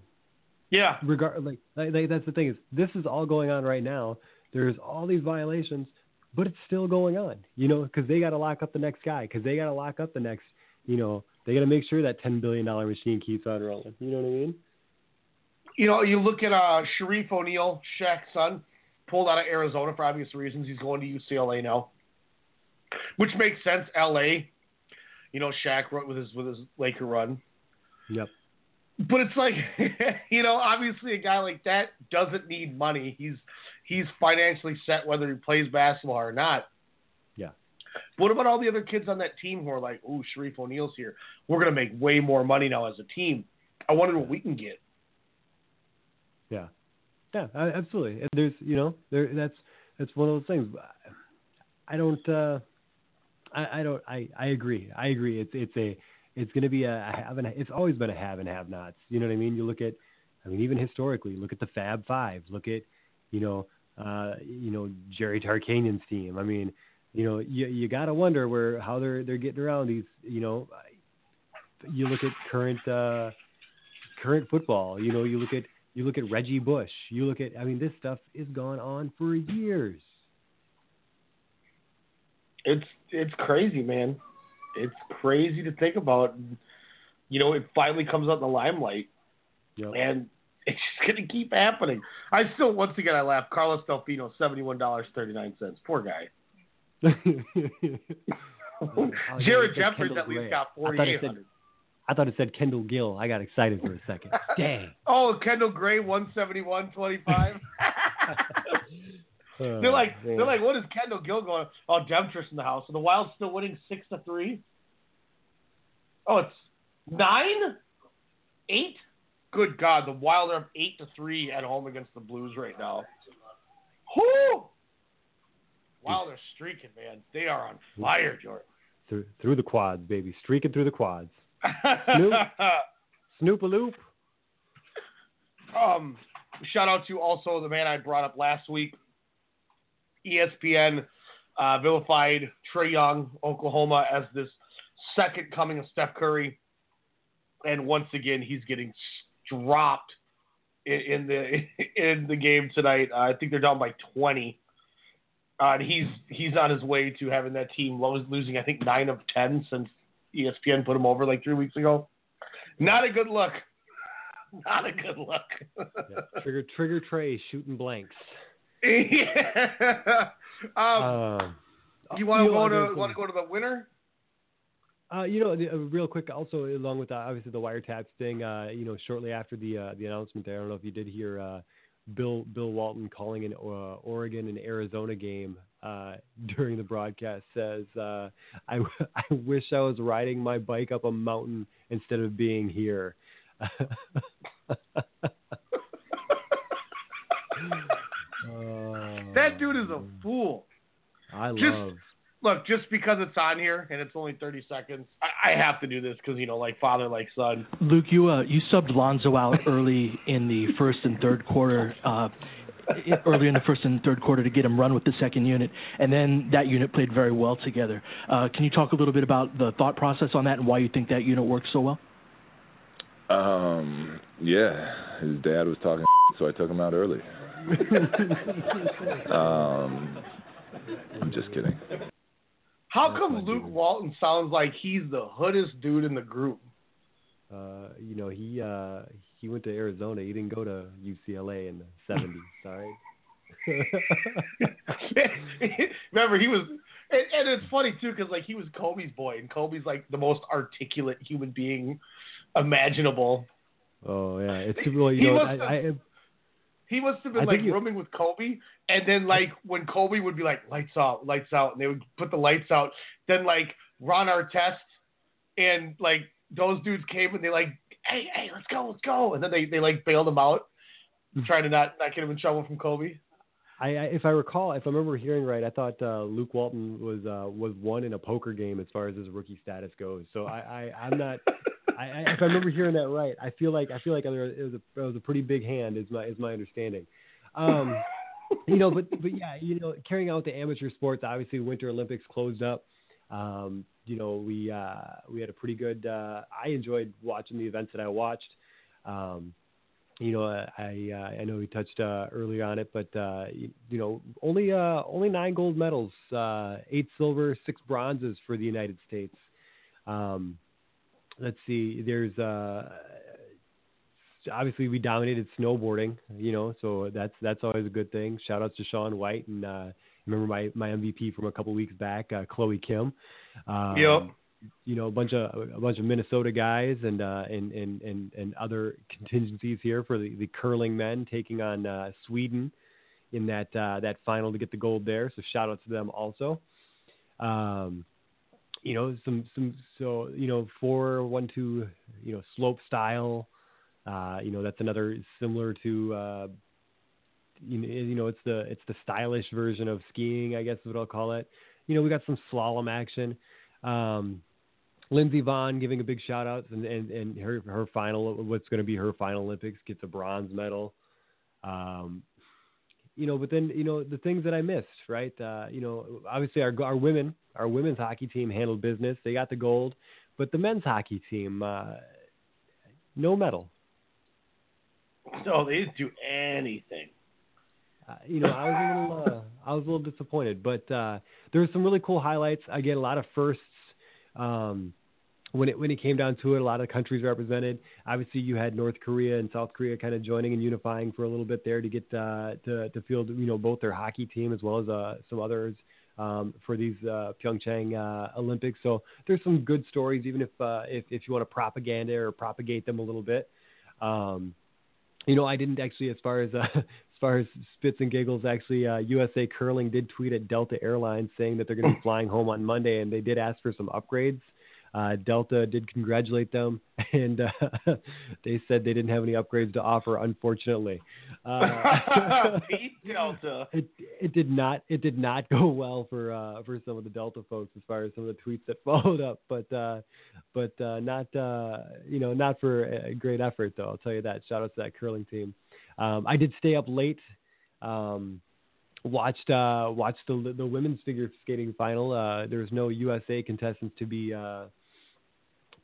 Yeah. regard like like, that's the thing is this is all going on right now. There's all these violations, but it's still going on. You know, because they got to lock up the next guy. Because they got to lock up the next. You know, they got to make sure that ten billion dollar machine keeps on rolling. You know what I mean? You know, you look at uh, Shareef O'Neal, Shaq's son, pulled out of Arizona for obvious reasons. He's going to UCLA now, which makes sense. LA, you know, Shaq wrote with his with his Laker run. Yep. But it's like, you know, obviously a guy like that doesn't need money. He's he's financially set whether he plays basketball or not. Yeah. What about all the other kids on that team who are like, "Ooh, Shareef O'Neal's here. We're gonna make way more money now as a team." I wonder what we can get. Yeah. Yeah, absolutely. And there's, you know, there that's that's one of those things. I don't uh I, I don't I, I agree. I agree. It's it's a it's going to be a, have and it's always been a have and have nots. You know what I mean? You look at I mean even historically, look at the Fab 5, look at, you know, uh you know Jerry Tarkanian's team. I mean, you know, you you got to wonder where how they're they're getting around these, you know, you look at current uh current football, you know, you look at you look at Reggie Bush. You look at, I mean, this stuff is gone on for years. It's it's crazy, man. It's crazy to think about. You know, it finally comes out in the limelight, Yep. and it's just gonna keep happening. I still, once again, I laugh. Carlos Delfino, seventy-one dollars thirty-nine cents. Poor guy. Jared Jeffries at least Gray. got forty-eight. I thought it said Kendall Gill. I got excited for a second. Dang. Oh, Kendall Gray, one seventy-one twenty-five. Oh, they're like, man. they're like, what is Kendall Gill going? Oh, Demetrius in the house. Are the Wild still winning six to three? Oh, it's nine, eight. Good God, the Wild are up eight to three at home against the Blues right now. Whoo! Wild are streaking, man. They are on fire, Jordan. through, through the quads, baby. Streaking through the quads. Snoop. Snoop a loop. Um, shout out to also the man I brought up last week. ESPN uh, vilified Trae Young, Oklahoma, as this second coming of Steph Curry, and once again he's getting dropped in, in the in the game tonight. Uh, I think they're down by twenty. Uh, and he's he's on his way to having that team losing I think nine of ten since ESPN put him over like three weeks ago. Not a good look. Not a good look. Yeah. Trigger Trigger Trae shooting blanks. yeah. Um, Um, you want to go to want to go to the winner? Uh, you know, the, uh, real quick, also along with uh, obviously the wiretaps thing, uh, you know, shortly after the uh, the announcement there, I don't know if you did hear uh, Bill Bill Walton calling an uh, Oregon and Arizona game uh, during the broadcast says, uh, I, "I wish I was riding my bike up a mountain instead of being here." That dude is a fool. I Just- love. Look, just because it's on here and it's only 30 seconds, I, I have to do this because you know, like father, like son. Luke, you uh, you subbed Lonzo out early in the first and third quarter. Uh, early in the first and third quarter to get him run with the second unit, and then that unit played very well together. Uh, can you talk a little bit about the thought process on that and why you think that unit worked so well? Um, yeah, his dad was talking, so I took him out early. um, I'm just kidding. How come Luke Walton sounds like he's the hoodest dude in the group? Uh, you know, he uh, he went to Arizona. He didn't go to UCLA in the '70s. Sorry. Remember, he was, and, and it's funny too because like he was Kobe's boy, and Kobe's like the most articulate human being imaginable. Oh yeah, it's really you know I, I He must have been I like rooming with Kobe, and then like when Kobe would be like lights out, lights out, and they would put the lights out. Then like Ron Artest and like those dudes came and they like, hey, hey, let's go, let's go, and then they they like bailed him out, trying to not not get him in trouble from Kobe. I, I if I recall, if I remember hearing right, I thought uh, Luke Walton was uh, was one in a poker game as far as his rookie status goes. So I, I I'm not. I, if I remember hearing that right, I feel like I feel like it was a it was a pretty big hand, is my is my understanding. Um, you know, but but yeah, you know, carrying out the amateur sports. Obviously, Winter Olympics closed up. Um, you know, we uh, we had a pretty good. Uh, I enjoyed watching the events that I watched. Um, you know, I uh, I know we touched uh, earlier on it, but uh, you, you know, only uh, only nine gold medals, uh, eight silver, six bronzes for the United States. Um, let's see, there's uh, obviously we dominated snowboarding, you know, so that's that's always a good thing. Shout outs to Shaun White and uh, remember my my MVP from a couple weeks back, uh, Chloe Kim. Um, Yep. You know, a bunch of a bunch of Minnesota guys and uh, and, and and and other contingencies here for the, the curling men taking on uh, Sweden in that uh, that final to get the gold there. So shout out to them also. Um, you know, some some so you know four one two you know slope style. Uh, you know that's another similar to uh, you know, it's the it's the stylish version of skiing, I guess is what I'll call it. You know we got some slalom action. Um, Lindsey Vonn giving a big shout out and, and, and her her final what's going to be her final Olympics gets a bronze medal. Um, you know, but then you know the things that I missed, right? Uh, you know, obviously our our women, our women's hockey team handled business. They got the gold, but the men's hockey team, uh, no medal. No, they didn't do anything. Uh, you know, I was a little, uh, I was a little disappointed, but uh, there were some really cool highlights. Again, a lot of firsts. Um, when it when it came down to it, a lot of countries represented. Obviously, you had North Korea and South Korea kind of joining and unifying for a little bit there to get uh, to to field you know both their hockey team as well as uh, some others um, for these uh, Pyeongchang uh, Olympics. So there's some good stories, even if uh, if if you want to propaganda or propagate them a little bit. Um, you know, I didn't actually, as far as uh, as far as spits and giggles, actually, uh, USA Curling did tweet at Delta Airlines saying that they're going to be flying home on Monday, and they did ask for some upgrades. Uh, Delta did congratulate them, and uh, they said they didn't have any upgrades to offer, unfortunately. Uh, Delta. it it did not it did not go well for uh for some of the Delta folks as far as some of the tweets that followed up, but uh but uh not uh you know not for a great effort though. I'll tell you that. Shout out to that curling team. Um, I did stay up late. Um, watched uh watched the the women's figure skating final. Uh, there was no USA contestants to be uh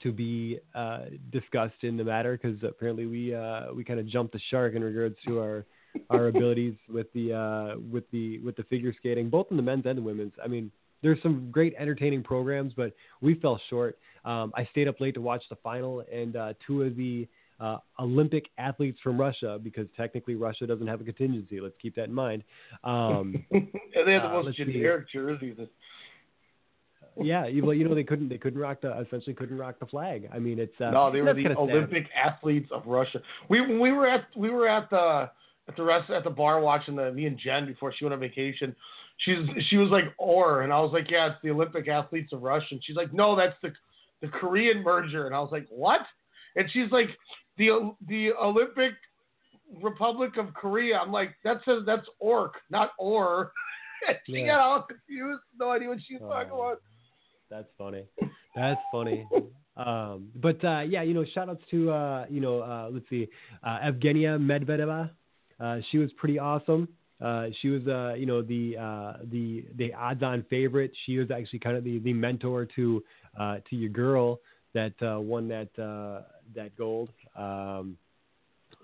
to be uh, discussed in the matter because apparently we uh, we kind of jumped the shark in regards to our our abilities with the uh, with the with the figure skating, both in the men's and the women's. I mean, there's some great entertaining programs, but we fell short. Um, I stayed up late to watch the final, and uh, two of the uh, Olympic athletes from Russia, because technically Russia doesn't have a contingency. Let's keep that in mind. Um, they have the uh, most generic jerseys. Yeah, you, well, you know they couldn't they couldn't rock the essentially couldn't rock the flag. I mean, it's uh, no, they were the kinda sad. Olympic athletes of Russia. We we were at we were at the at the rest at the bar watching the me and Jen before she went on vacation. She's she was like or and I was like yeah it's the Olympic athletes of Russia and she's like no that's the the Korean merger and I was like what and she's like the the Olympic Republic of Korea I'm like that says that's orc not or she Yeah. got all confused no idea what she was talking Oh. about That's funny. That's funny. Um, but uh, yeah, you know, shout outs to uh, you know, uh, let's see, uh, Evgenia Medvedeva. Uh, she was pretty awesome. Uh, she was, you know, the the the odds-on favorite. She was actually kind of the, the mentor to to your girl that won that that gold. Um,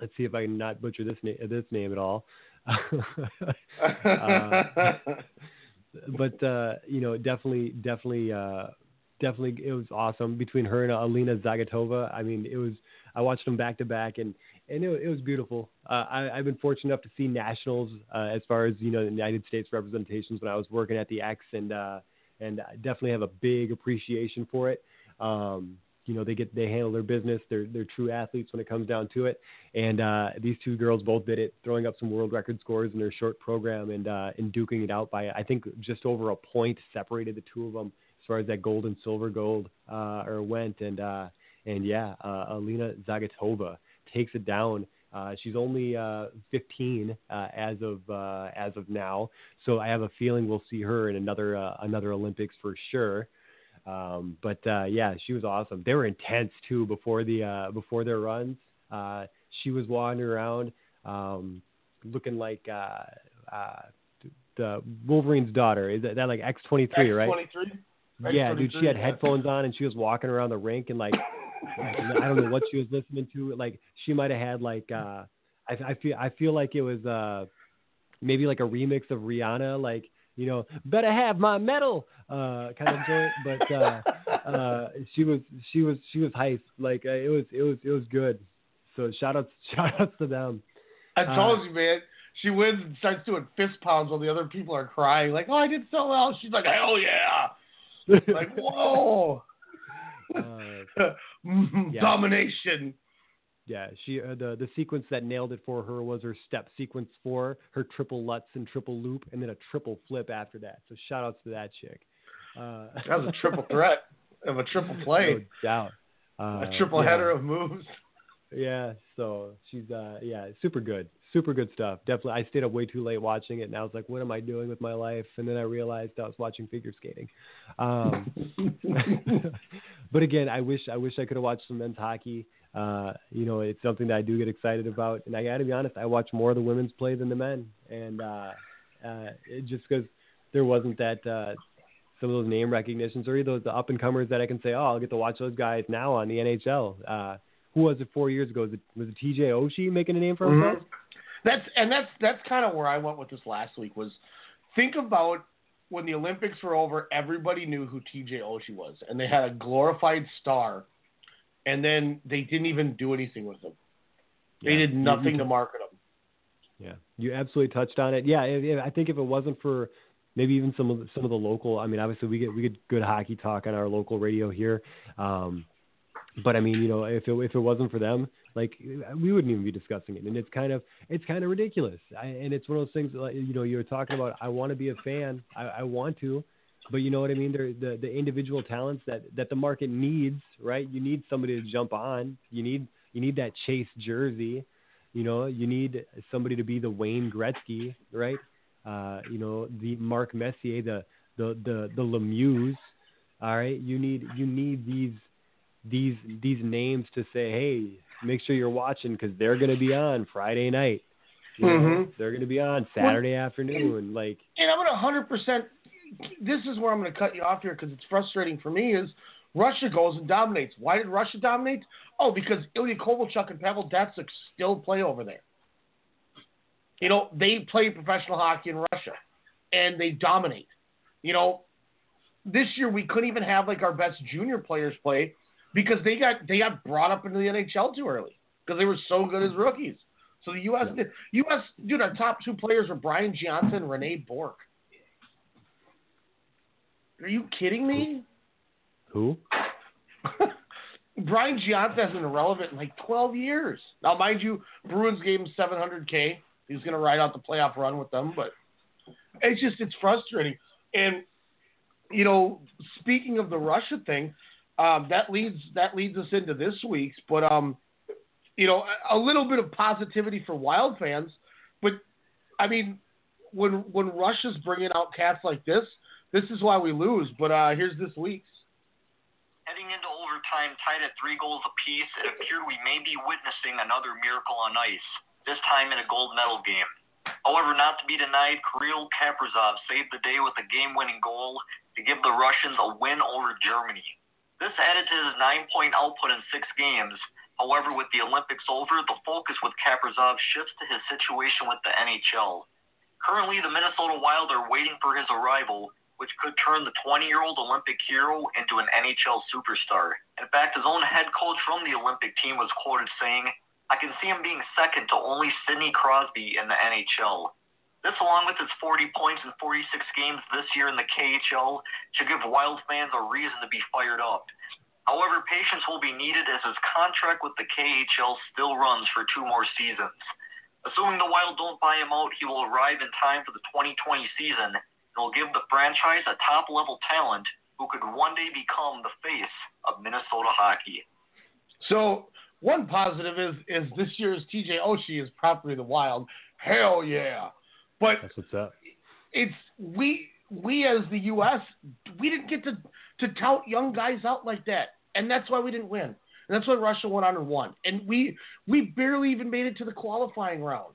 let's see if I can not butcher this name this name at all. but uh, you know, definitely, definitely, uh, definitely, it was awesome between her and Alina Zagitova. I mean, it was. I watched them back to back, and and it, it was beautiful. Uh, I, I've been fortunate enough to see nationals uh, as far as you know the United States representations when I was working at the X, and uh, and I definitely have a big appreciation for it. Um, you know, they get they handle their business. They're they're true athletes when it comes down to it. And uh, these two girls both did it, throwing up some world record scores in their short program and uh, and duking it out by I think just over a point separated the two of them as far as that gold and silver gold uh, or went. And uh, and yeah, uh, Alina Zagitova takes it down. Uh, she's only uh, 15 uh, as of uh, as of now, so I have a feeling we'll see her in another uh, another Olympics for sure. Um, but uh, yeah, she was awesome. They were intense too before the uh, before their runs. Uh, she was wandering around, um, looking like uh, uh, the Wolverine's daughter. Is that, that like X twenty three, right? X23? Yeah, dude, she had yeah. headphones on and she was walking around the rink and like I don't know what she was listening to. Like she might have had like uh I, I feel I feel like it was uh maybe like a remix of Rihanna, like you know, better have my medal uh kind of joint. But uh uh she was she was she was hype. Like uh, it was it was it was good. So shout outs shout outs to them. I Uh, told you, man. She wins and starts doing fist pounds while the other people are crying. Like, oh, I did so well. She's like, hell yeah. like, whoa. Uh, yeah. Domination. Yeah, she uh, the the sequence that nailed it for her was her step sequence four, her triple lutz and triple loop, and then a triple flip after that. So shout outs to that chick. Uh, That was a triple threat of a triple play. no doubt. Uh, a triple yeah. header of moves. Yeah, so she's uh yeah, super good. Super good stuff. Definitely I stayed up way too late watching it and I was like, what am I doing with my life? And then I realized I was watching figure skating. Um but again, I wish I wish I could have watched some men's hockey. Uh, you know, it's something that I do get excited about. And I got to be honest, I watch more of the women's play than the men. And uh, uh, it, just because there wasn't that uh, some of those name recognitions or those the up and comers that I can say, oh, I'll get to watch those guys now on the NHL. Uh, who was it four years ago? Was it, was it TJ Oshie making a name for himself? Mhm. That's and that's that's kind of where I went with this last week was think about when the Olympics were over, everybody knew who TJ Oshie was, and they had a glorified star, and then they didn't even do anything with them. They Yeah. did nothing you- to market them. Yeah, you absolutely touched on it. Yeah, I think if it wasn't for maybe even some of the, some of the local, I mean, obviously we get we get good hockey talk on our local radio here, um, but I mean, you know, if it if it wasn't for them, like we wouldn't even be discussing it, and it's kind of it's kind of ridiculous. I, and it's one of those things, like you know, you were talking about. I want to be a fan. I, I want to. But you know what I mean? They're, the the individual talents that, that the market needs, right? You need somebody to jump on. You need you need that chase jersey. You know, you need somebody to be the Wayne Gretzky, right? Uh, you know, the Mark Messier, the the the the Lemieux. All right, you need you need these these these names to say, hey, make sure you're watching because they're going to be on Friday night. You know, Mhm. They're going to be on Saturday afternoon. Like, And I'm gonna hundred percent. This is where I'm gonna cut you off here because it's frustrating for me. Is Russia goes and dominates? Why did Russia dominate? Oh, because Ilya Kovalchuk and Pavel Datsyuk still play over there. You know, they play professional hockey in Russia, and they dominate. You know, this year we couldn't even have like our best junior players play because they got they got brought up into the NHL too early because they were so good as rookies. So the U.S. did- U.S. dude, our top two players were Brian Johnson and Renee Bork. Are you kidding me? Who? Brian Gionta hasn't been relevant in like 12 years. Now, mind you, Bruins gave him 700K. He's going to ride out the playoff run with them, but it's just, it's frustrating. And, you know, speaking of the Russia thing, um, that leads that leads us into this week's. But um, you know, a, a little bit of positivity for Wild fans. But I mean, when when Russia's bringing out cats like this, this is why we lose. But uh, here's this week's. Heading into overtime, tied at three goals apiece, it appeared we may be witnessing another miracle on ice, this time in a gold medal game. However, not to be denied, Kirill Kaprizov saved the day with a game-winning goal to give the Russians a win over Germany. This added to his nine-point output in six games. However, with the Olympics over, the focus with Kaprizov shifts to his situation with the NHL. Currently, the Minnesota Wild are waiting for his arrival, which could turn the 20 year old Olympic hero into an NHL superstar. In fact, his own head coach from the Olympic team was quoted saying, I can see him being second to only Sidney Crosby in the NHL. This, along with his 40 points in 46 games this year in the KHL, should give Wild fans a reason to be fired up. However, patience will be needed as his contract with the KHL still runs for two more seasons. Assuming the Wild don't buy him out, he will arrive in time for the 2020 season will give the franchise a top level talent who could one day become the face of Minnesota hockey. So one positive is is this year's TJ Oshie is properly the Wild. Hell yeah! But that's what's up. It's we we as the U.S. we didn't get to to tout young guys out like that, and that's why we didn't win. And that's why Russia went on and won. And we we barely even made it to the qualifying round.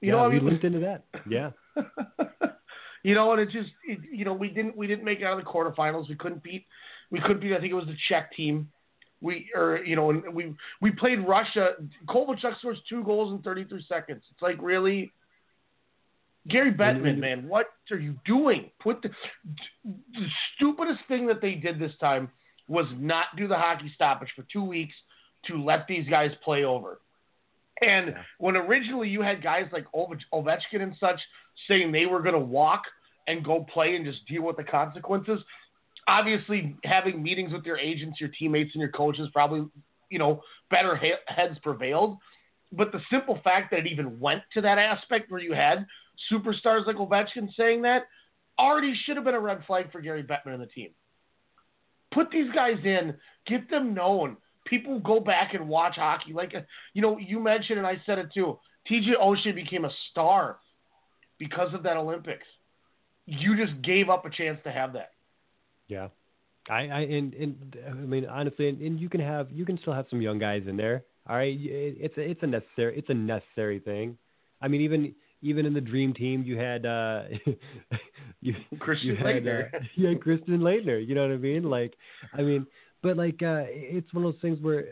You yeah, know, I we mean, linked into that. Yeah. you know, and it just, it, you know, we didn't we didn't make it out of the quarterfinals. We couldn't beat, we couldn't beat. I think it was the Czech team. We or you know, and we we played Russia. Kovalchuk scores two goals in 33 seconds. It's like really. Gary Bettman, man, what are you doing? Put the, the stupidest thing that they did this time was not do the hockey stoppage for two weeks to let these guys play over. And when originally you had guys like Ovechkin and such saying they were going to walk and go play and just deal with the consequences, obviously having meetings with your agents, your teammates, and your coaches probably, you know, better heads prevailed. But the simple fact that it even went to that aspect where you had superstars like Ovechkin saying that already should have been a red flag for Gary Bettman and the team. Put these guys in, get them known people go back and watch hockey. Like, uh, you know, you mentioned, and I said it too. TJ Oshie became a star because of that Olympics. You just gave up a chance to have that. Yeah. I, I and, and I mean honestly, and, and you can have you can still have some young guys in there. All right, it's a it's a necessary it's a necessary thing. I mean even even in the dream team you had uh you Christian you had, Laettner. Uh, you had Christian Laettner. You know what I mean? Like I mean but like uh, it's one of those things where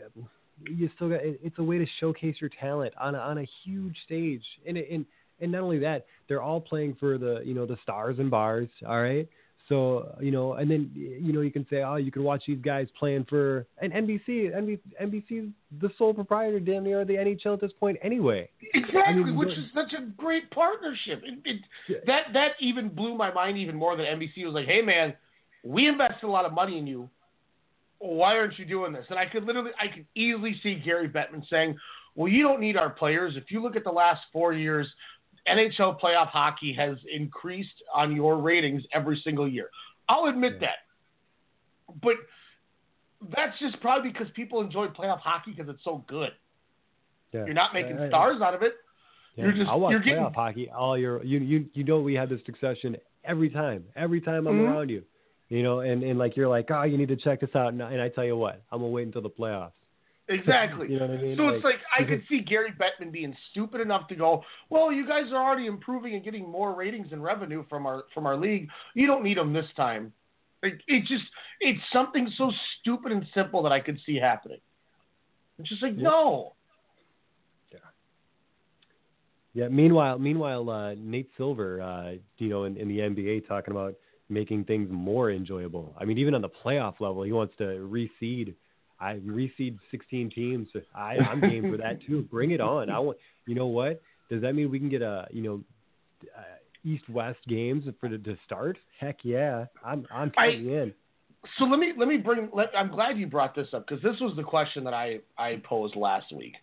you still got it's a way to showcase your talent on a, on a huge stage. And and and not only that they're all playing for the you know the stars and bars all right? So you know and then you know you can say oh you can watch these guys playing for and NBC NBC NBC's the sole proprietor damn near the NHL at this point anyway. Exactly I mean, which is such a great partnership. It, it, yeah. that that even blew my mind even more than NBC was like hey man we invested a lot of money in you why aren't you doing this? And I could literally, I could easily see Gary Bettman saying, well, you don't need our players. If you look at the last four years, NHL playoff hockey has increased on your ratings every single year. I'll admit yeah. that. But that's just probably because people enjoy playoff hockey because it's so good. Yeah. You're not making uh, stars out of it. Yeah. You're just I you're playoff getting... hockey all year. You you you know we have this succession every time. Every time I'm mm-hmm. around you. You know, and, and like you're like, oh, you need to check this out, and, and I tell you what, I'm gonna wait until the playoffs. Exactly. you know what I mean? So like, it's like I could see Gary Bettman being stupid enough to go, well, you guys are already improving and getting more ratings and revenue from our from our league. You don't need them this time. Like it just it's something so stupid and simple that I could see happening. It's just like yeah. no. Yeah. Yeah. Meanwhile, meanwhile, uh, Nate Silver, uh, you know, in, in the NBA, talking about making things more enjoyable. I mean, even on the playoff level, he wants to reseed. I reseed 16 teams. I, I'm game for that too. Bring it on. I want. You know what? Does that mean we can get a? You know, uh, East West games for the, to start, heck yeah, I'm I'm counting in. So let me let me bring. Let, I'm glad you brought this up because this was the question that I I posed last week.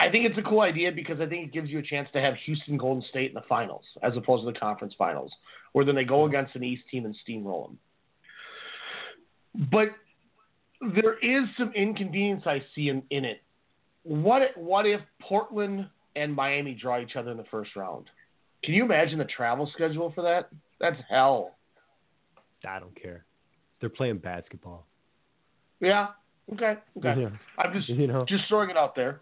I think it's a cool idea because I think it gives you a chance to have Houston Golden State in the finals as opposed to the conference finals, where then they go against an East team and steamroll them. But there is some inconvenience I see in, in it. What if- what if Portland and Miami draw each other in the first round? Can you imagine the travel schedule for that? That's hell. I don't care. They're playing basketball. Yeah. Okay. Okay. Yeah. I'm just You know. just throwing it out there.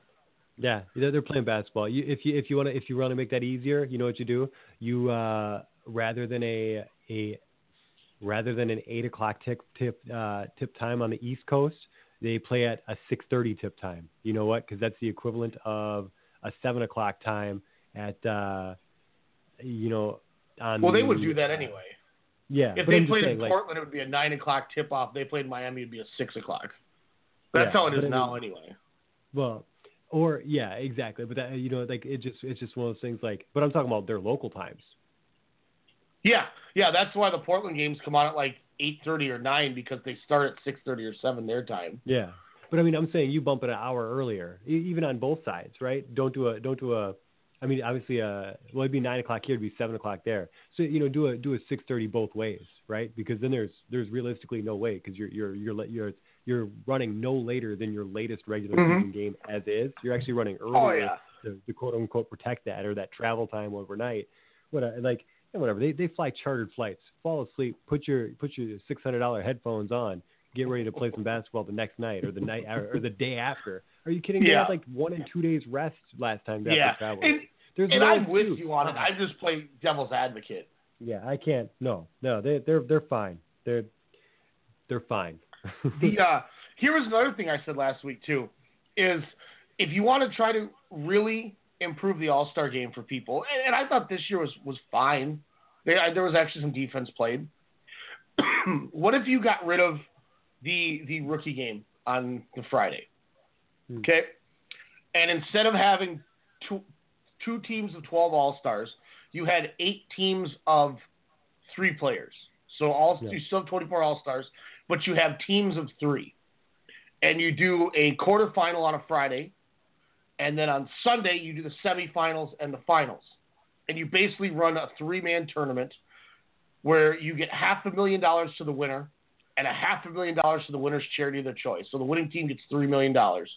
Yeah, they're, they're playing basketball. You, if you if you want to if you want to make that easier, you know what you do. You uh, rather than a a rather than an eight o'clock tip tip uh, tip time on the East Coast, they play at a six thirty tip time. You know what? Because that's the equivalent of a seven o'clock time at uh, you know on. Well, they the- would do that anyway. Yeah, If they I'm played saying, in like, Portland, it would be a nine o'clock tip off. They played Miami, it'd be a six o'clock. That's Yeah, how it is now, anyway. Well, or yeah, exactly. But that you know, like it just it's just one of those things. Like, but I'm talking about their local times. Yeah, yeah. That's why the Portland games come on at like eight thirty or nine because they start at six thirty or seven their time. Yeah, but I mean, I'm saying you bump it an hour earlier, even on both sides, right? Don't do a don't do a. I mean, obviously, uh, well, it'd be nine o'clock here, it'd be seven o'clock there. So you know, do a do a six thirty both ways, right? Because then there's there's realistically no way because you're you're you're you're you're running no later than your latest regular Mhm. season game as is. You're actually running earlier Oh, yeah. to, to quote unquote protect that or that travel time overnight. What like and whatever they they fly chartered flights. Fall asleep, put your put your six hundred dollar headphones on, get ready to play some basketball the next night or the night or, or the day after. Are you kidding? They Yeah. had like one and two days rest last time they Yeah, travel. and, There's and I'm with you on it. I just play devil's advocate. Yeah, I can't. No, no, they they're they're fine. They're they're fine. The uh, here was another thing I said last week too, is if you want to try to really improve the All Star game for people, and, and I thought this year was was fine. There, there was actually some defense played. what if you got rid of the the rookie game on the Friday? Okay, and instead of having two two teams of twelve All Stars, you had eight teams of three players. So all Yeah. you still have twenty four All Stars, but you have teams of three, and you do a quarterfinal on a Friday, and then on Sunday you do the semifinals and the finals, and you basically run a three man tournament where you get half a million dollars to the winner and a half a million dollars to the winner's charity of their choice. So the winning team gets three million dollars,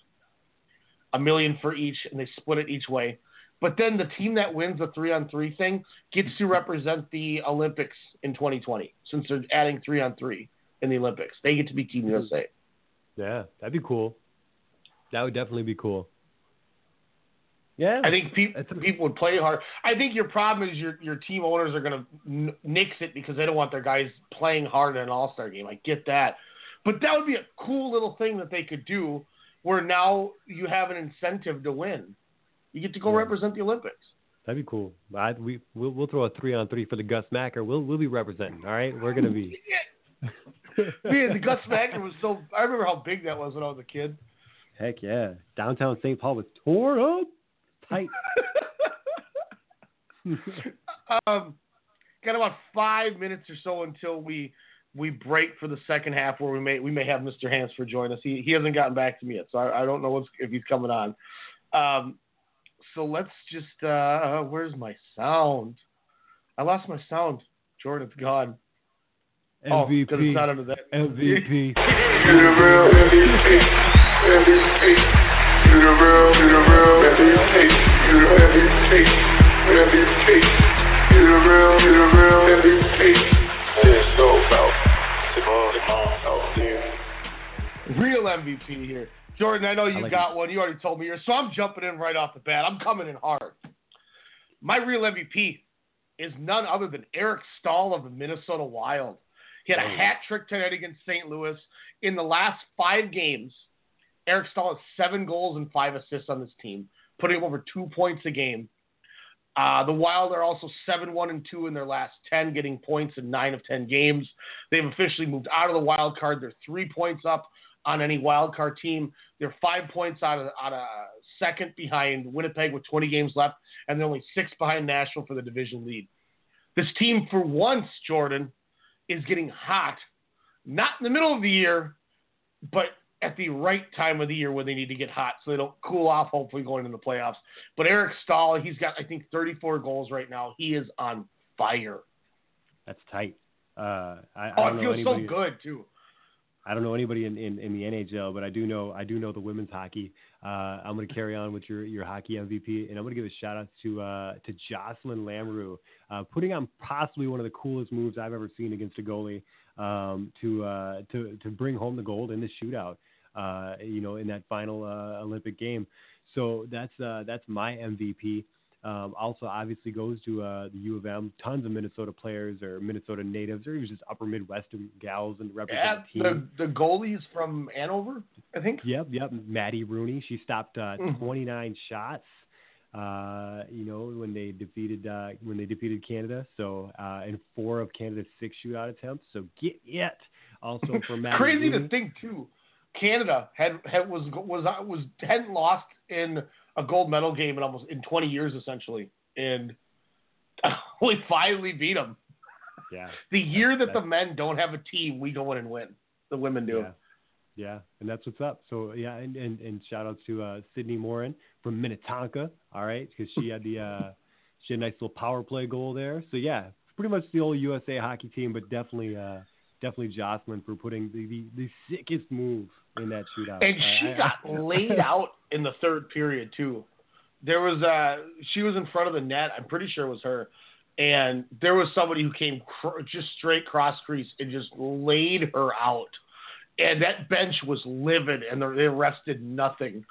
a million for each, and they split it each way. But then the team that wins the three on three thing gets to represent the Olympics in 2020 since they're adding three on three in the Olympics. They get to be Team mm-hmm. USA. yeah, that'd be cool. That would definitely be cool. Yeah, I think pe- people would play hard. I think your problem is your your team owners are going to n- nix it because they don't want their guys playing hard in an All Star game. I get that, but that would be a cool little thing that they could do, where now you have an incentive to win. You get to go Yeah. represent the Olympics. That'd be cool. I, we we'll, we'll throw a three on three for the Gus Macker. We'll we'll be representing. All right, we're gonna be. Man, the Gus Macker was so. I remember how big that was when I was a kid. Heck yeah, downtown St. Paul was torn up, tight. um, got about five minutes or so until we we break for the second half, where we may we may have Mr. Hansford join us. He he hasn't gotten back to me yet, so I, I don't know what's, if he's coming on. Um, so let's just uh, where's my sound? I lost my sound. Jordan, it's gone. Oh, 'cause it's MVP. not under that. MVP. Real MVP here. Jordan, I know you like got one. You already told me yours. So I'm jumping in right off the bat. I'm coming in hard. My real MVP is none other than Eric Staal of the Minnesota Wild. He had a hat trick tonight against St. Louis. In the last five games, Eric Staal has seven goals and five assists on this team, putting up over two points a game. Uh, the Wild are also 7 1 and 2 in their last 10, getting points in 9 of 10 games. They've officially moved out of the wild card. They're three points up on any wild card team. They're five points out of, out of second behind Winnipeg with 20 games left, and they're only six behind Nashville for the division lead. This team, for once, Jordan, is getting hot, not in the middle of the year, but at the right time of the year when they need to get hot so they don't cool off, hopefully, going into the playoffs. But Eric Staal, he's got, I think, 34 goals right now. He is on fire. That's tight. Uh, I, oh, I it don't know feels anybody, so good, too. I don't know anybody in, in, in the NHL, but I do know I do know the women's hockey. Uh, I'm going to carry on with your, your hockey MVP, and I'm going to give a shout out to uh, to Jocelyne Lamoureux, uh, putting on possibly one of the coolest moves I've ever seen against a goalie um, to uh, to to bring home the gold in the shootout. Uh, you know, in that final uh, Olympic game. So that's that's my MVP. Um, also, obviously, goes to uh, the U of M. Tons of Minnesota players or Minnesota natives or even just upper Midwestern gals and represent Yeah, the team. the, the goalies from Hanover, I think. Yep, yep. Maddie Rooney. She stopped uh, Mhm. 29 shots. Uh, you know when they defeated uh, when they defeated Canada. So uh, in four of Canada's six shootout attempts. So get it. Also for Maddie Crazy Rooney. to think too. Canada had, had was was was hadn't lost in a gold medal game in almost in 20 years essentially, and we finally beat them. Yeah. The year that the men don't have a team, we go in and win. The women do. Yeah. Yeah, and that's what's up. So yeah, and and, and shout out to uh, Sidney Morin from Minnetonka. All right, because she had the uh, she had a nice little power play goal there. So yeah, pretty much the old USA hockey team, but definitely uh, definitely Jocelyn for putting the, the, the sickest move in that shootout. And I- she I- got laid out in the third period too. There was uh she was in front of the net. I'm pretty sure it was her, and there was somebody who came cr- just straight cross crease and just laid her out. And that bench was livid, and the, they rested nothing.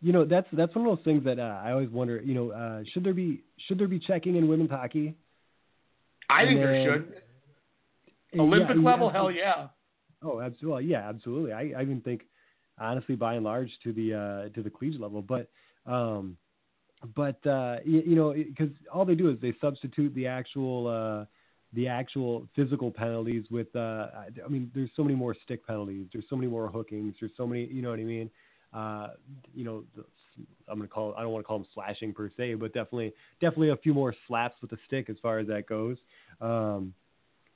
You know, that's that's one of those things that uh, I always wonder. You know, uh, should there be should there be checking in women's hockey? I And think there should Olympic yeah, level. Hell yeah. Oh, absolutely. Yeah, absolutely. I, I even think, honestly, by and large, to the uh, to the collegiate level, but um, but uh, you, you know, because all they do is they substitute the actual uh, the actual physical penalties with. Uh, I mean, there's so many more stick penalties. There's so many more hookings. There's so many. You know what I mean? Uh, you know, the, I'm gonna call. I don't want to call them slashing per se, but definitely, definitely a few more slaps with the stick as far as that goes. Um,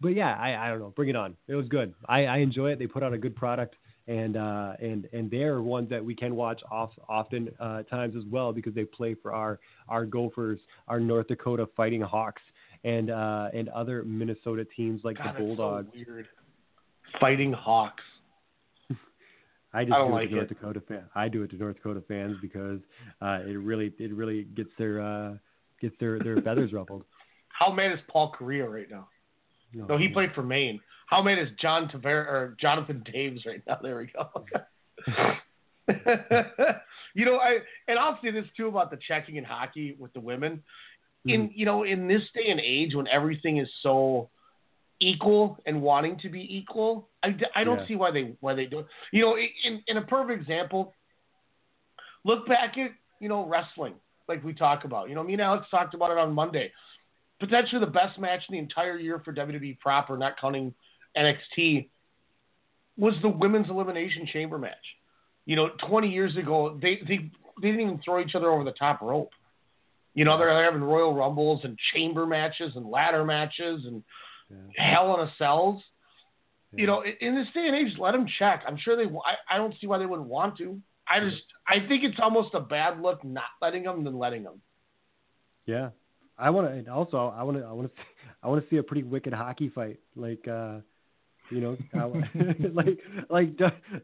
but yeah, I, I don't know. Bring it on. It was good. I, I enjoy it. They put out a good product, and uh, and and they're ones that we can watch off often uh, times as well because they play for our our Gophers, our North Dakota Fighting Hawks, and uh, and other Minnesota teams like God, the that's so Bulldogs. weird. Fighting Hawks. I just I do like it to North it. Dakota fan. I do it to North Dakota fans because uh, it really it really gets their uh, gets their their feathers ruffled. How mad is Paul Kariya right now? No, No, he played for Maine. How mad is John Taver or Jonathan Toews right now? There we go. you know, I and I'll say this too about the checking in hockey with the women. In Mm-hmm. you know, in this day and age when everything is so equal and wanting to be equal, I, I don't Yeah. see why they why they do it. You know, in in a perfect example, look back at you know wrestling like we talk about. You know, me and Alex talked about it on Monday. Potentially the best match in the entire year for WWE proper, not counting NXT, was the women's elimination chamber match. You know, 20 years ago, they they they didn't even throw each other over the top rope. You know, they're having Royal Rumbles and chamber matches and ladder matches and Hell in a Cells. You know, in- in this day and age, let them check. I'm sure they. I, I don't see why they wouldn't want to. I just, I think it's almost a bad look not letting them than letting them. Yeah, I want to. And also, I want to. I want to. I want to see a pretty wicked hockey fight. Like, uh, you know, I, like, like,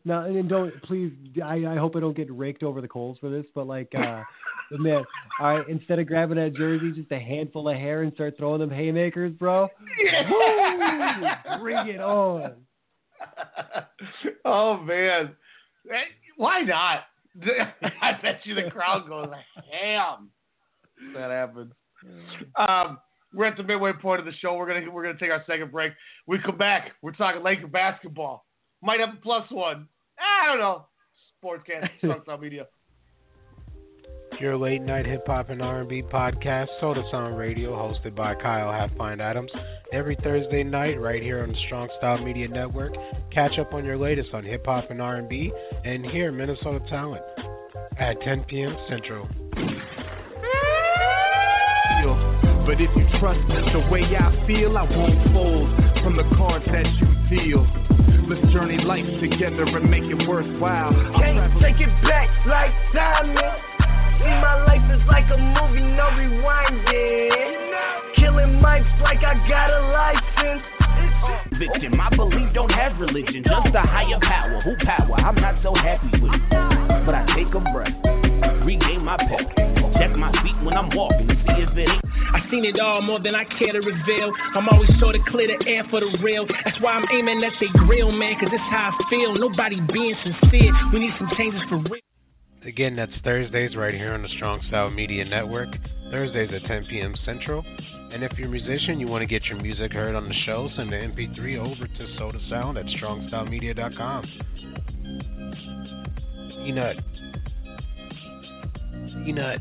no, and don't please. I, I hope I don't get raked over the coals for this, but like, uh, but man, all right. Instead of grabbing that jersey, just a handful of hair and start throwing them haymakers, bro. Woo! Bring it on. oh man, why not? I bet you the crowd goes ham. That happens. Um, we're at the midway point of the show. We're gonna we're gonna take our second break. We come back. We're talking Laker basketball. Might have a plus one. I don't know. Sportscast, Strong Media. Your late night hip hop and R&B podcast, Soda Sound Radio, hosted by Kyle Halfpint Adams, every Thursday night right here on the Strong Style Media Network. Catch up on your latest on hip hop and R&B, and hear Minnesota talent at 10 p.m. Central. But if you trust the way I feel, I won't fold from the cards that you deal. Let's journey life together and make it worthwhile. I'll Can't take it back like diamond. See, my life is like a movie, no rewinding. Killing mics like I got a license. Victim, I believe don't have religion, just a higher power. Who power? I'm not so happy with it. But I take a breath, regain my pep, check my feet when I'm walking see if it ain't. I seen it all more than I care to reveal. I'm always sure to clear the air for the real. That's why I'm aiming at the grill, man, cause it's how I feel. Nobody being sincere. We need some changes for real. Again, that's Thursdays right here on the Strong Style Media Network. Thursdays at 10 p.m. Central. And if you're a musician, you want to get your music heard on the show, send the MP3 over to Soda Sound at strongstylemedia.com. Peanut. Peanut.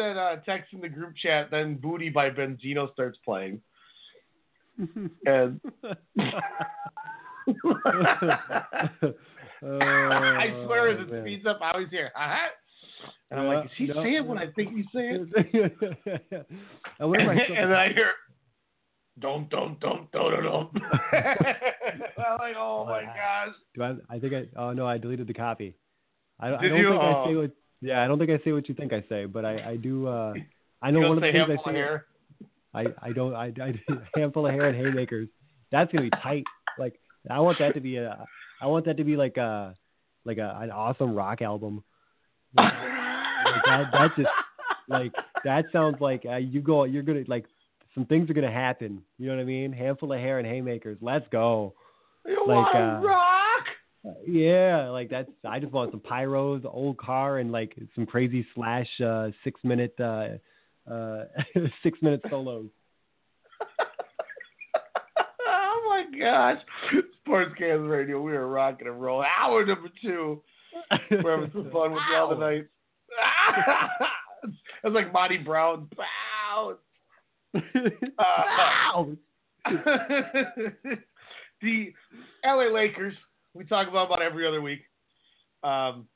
That uh, text in the group chat, then "Booty" by Benzino starts playing, and I swear, as it man. speeds up, I always hear "uh-huh," and I'm like, "Is he Yeah, saying what I think he's saying?" I I still- and then I hear, "Don't, don't, don't, don't, don't." I'm like, "Oh my gosh!" Do I? I think I. Oh no, I deleted the copy. I, I Did don't you? think I Oh. say what. Yeah, I don't think I say what you think I say, but I, I do. Uh, I know one of the say things I say. hair? I, I don't. I, I handful of hair and haymakers. That's gonna be tight. Like I want that to be a. I want that to be like a, like a an awesome rock album. Like, like that. That just like that sounds like uh, you go. You're gonna like some things are gonna happen. You know what I mean? Handful of hair and haymakers. Let's go. You Like, want uh, rock? Yeah, like that's. I just want some pyros, old car, and like some crazy slash uh, six minute uh, uh, six minute solos. Oh my gosh. Sportscast Radio, we are rocking and rolling. Hour number two. We're having some fun with y'all tonight. That's like Monty Brown. Bow. Uh, the LA Lakers, we talk about about every other week. Um,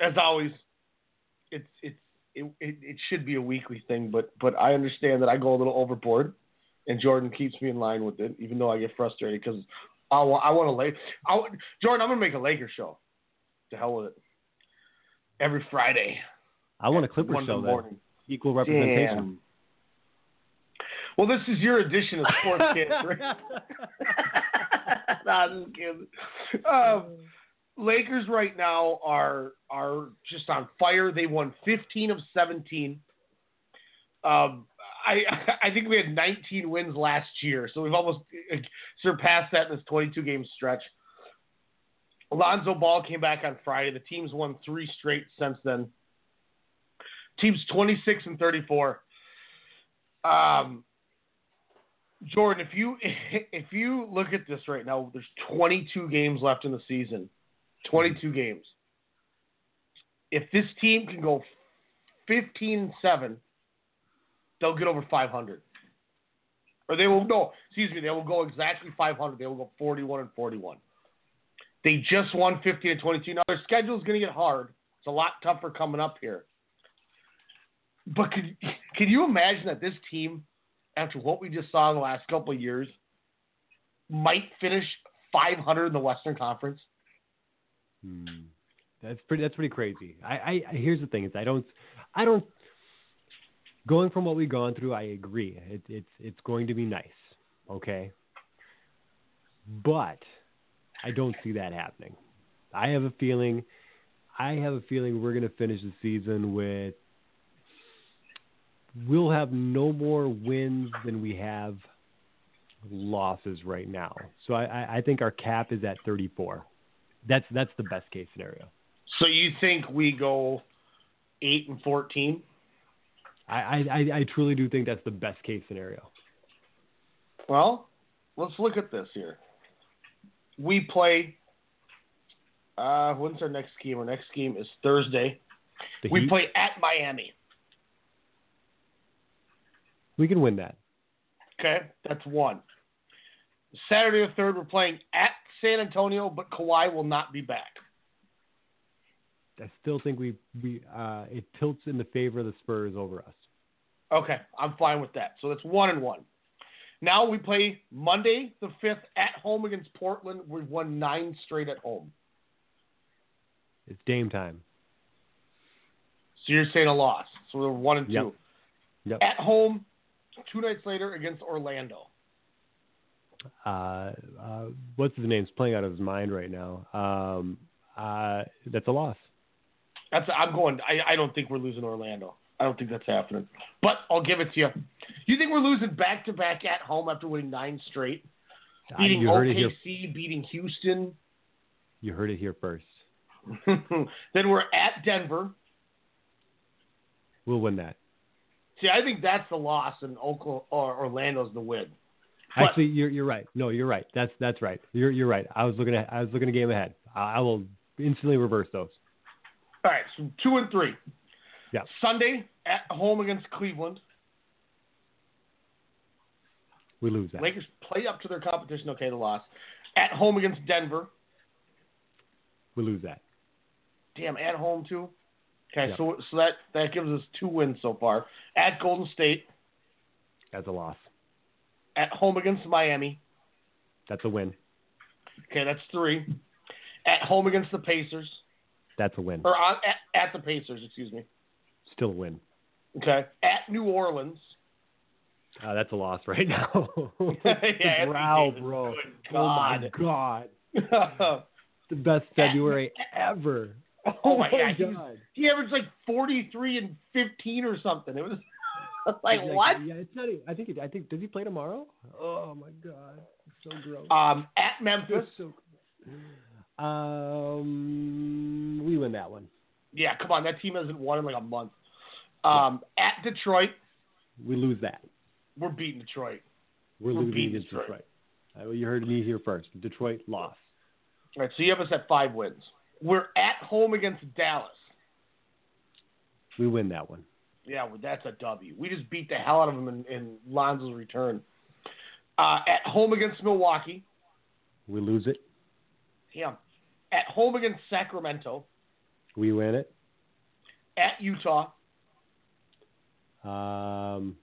as always, it's it's it, it, it should be a weekly thing, but but I understand that I go a little overboard, and Jordan keeps me in line with it, even though I get frustrated because I want I want to lay. I, want- Jordan, I'm gonna make a Laker show. To hell with it. Every Friday. I want a Clipper show the then. Equal representation. Damn. Well, this is your edition of Sports Kids. nah, just kidding. Um, Lakers right now are are just on fire. They won 15 of 17. Um, I think we had 19 wins last year, so we've almost surpassed that in this 22 game stretch. Alonzo Ball came back on Friday. The team's won three straight since then. Team's 26 and 34. Um, Jordan, if you if you look at this right now, there's 22 games left in the season. 22 games. If this team can go 15 and 7, they'll get over 500. Or they will no, excuse me, they will go exactly 500. They will go 41 and 41. They just won 50 and 22. Now their schedule is going to get hard. It's a lot tougher coming up here. But could can you imagine that this team, after what we just saw in the last couple of years, might finish 500 in the Western Conference? Hmm. That's pretty. That's pretty crazy. I, I here's the thing: is I don't, I don't. Going from what we've gone through, I agree. It, it's it's going to be nice, okay. But I don't see that happening. I have a feeling. I have a feeling we're going to finish the season with. We'll have no more wins than we have losses right now. So I, I, think our cap is at 34. That's that's the best case scenario. So you think we go eight and 14? I, I, I truly do think that's the best case scenario. Well, let's look at this here. We play. Uh, when's our next game? Our next game is Thursday. The we Heat? play at Miami. We can win that. Okay, that's one. Saturday the third, we're playing at San Antonio, but Kawhi will not be back. I still think we we uh, it tilts in the favor of the Spurs over us. Okay, I'm fine with that. So that's one and one. Now we play Monday the fifth at home against Portland. We've won nine straight at home. It's Dame time. So you're saying a loss. So we're one and two. Yep. Yep. At home, two nights later against Orlando. Uh, uh, what's his name's playing out of his mind right now. Um, uh, that's a loss. That's I'm going. I, I don't think we're losing Orlando. I don't think that's happening. But I'll give it to you. You think we're losing back to back at home after winning nine straight, beating you heard it here. OKC, beating Houston. You heard it here first. then we're at Denver. We'll win that. See, I think that's the loss, and Oklahoma or Orlando's the win. But- Actually, you're you're right. No, you're right. That's that's right. You're you're right. I was looking at I was looking a game ahead. I, I will instantly reverse those. All right, so two and three. Yeah. Sunday at home against Cleveland. We lose that. Lakers play up to their competition. Okay, the loss. At home against Denver. We lose that. Damn, at home too. Okay, Yeah. so so that that gives us two wins so far. At Golden State. That's a loss. At home against Miami. That's a win. Okay, that's three. At home against the Pacers, That's a win. or on, at, at the Pacers, excuse me. Still a win. Okay. At New Orleans. Uh, that's a loss right now. yeah, Wow, every game is bro. Oh my god. the best February ever. Oh my god, he, was- he averaged like forty three and fifteen or something. It was like It's what? Yeah, it's not. I think. It, I think. Does he play tomorrow? Oh my god, it's so gross. Um, at Memphis. Um, we win that one. Yeah, come on, that team hasn't won in like a month. Um, at Detroit, We lose that. we're beating Detroit. We're, We're losing beating Detroit. Detroit. Uh, you heard me here first. Detroit lost. All right, so you have us at five wins. We're at home against Dallas. We win that one. Yeah, well, that's a W. We just beat the hell out of them in, in Lonzo's return. Uh, at home against Milwaukee. We lose it. Yeah. At home against Sacramento. We win it. At Utah. Um,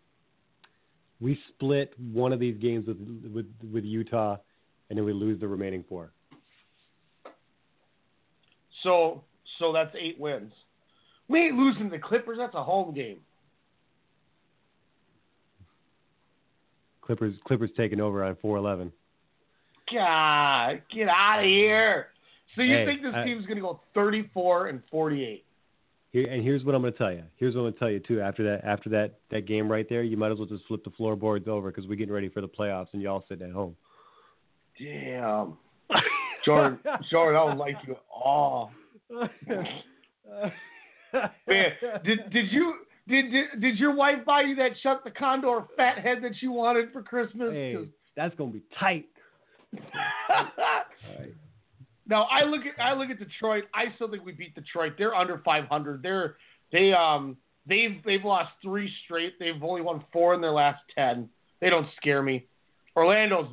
we split one of these games with with with Utah, and then we lose the remaining four. So so that's eight wins. We ain't losing the Clippers. That's a home game. Clippers Clippers taking over on four eleven. God, get out of here. So you Hey, think this I- team's going to go 34 and 48? Here, and here's what I'm going to tell you. Here's what I'm going to tell you too. After that, after that, that game right there, you might as well just flip the floorboards over because we're getting ready for the playoffs, and y'all sitting at home. Damn. Jordan, Jordan, I don't like you at all. Man, did did you did, did did your wife buy you that Chuck the Condor fat head that you wanted for Christmas? Hey, that's going to be tight. Now I look at I look at Detroit. I still think we beat Detroit. They're under 500. They're they um they've they've lost three straight. They've only won four in their last ten. They don't scare me. Orlando's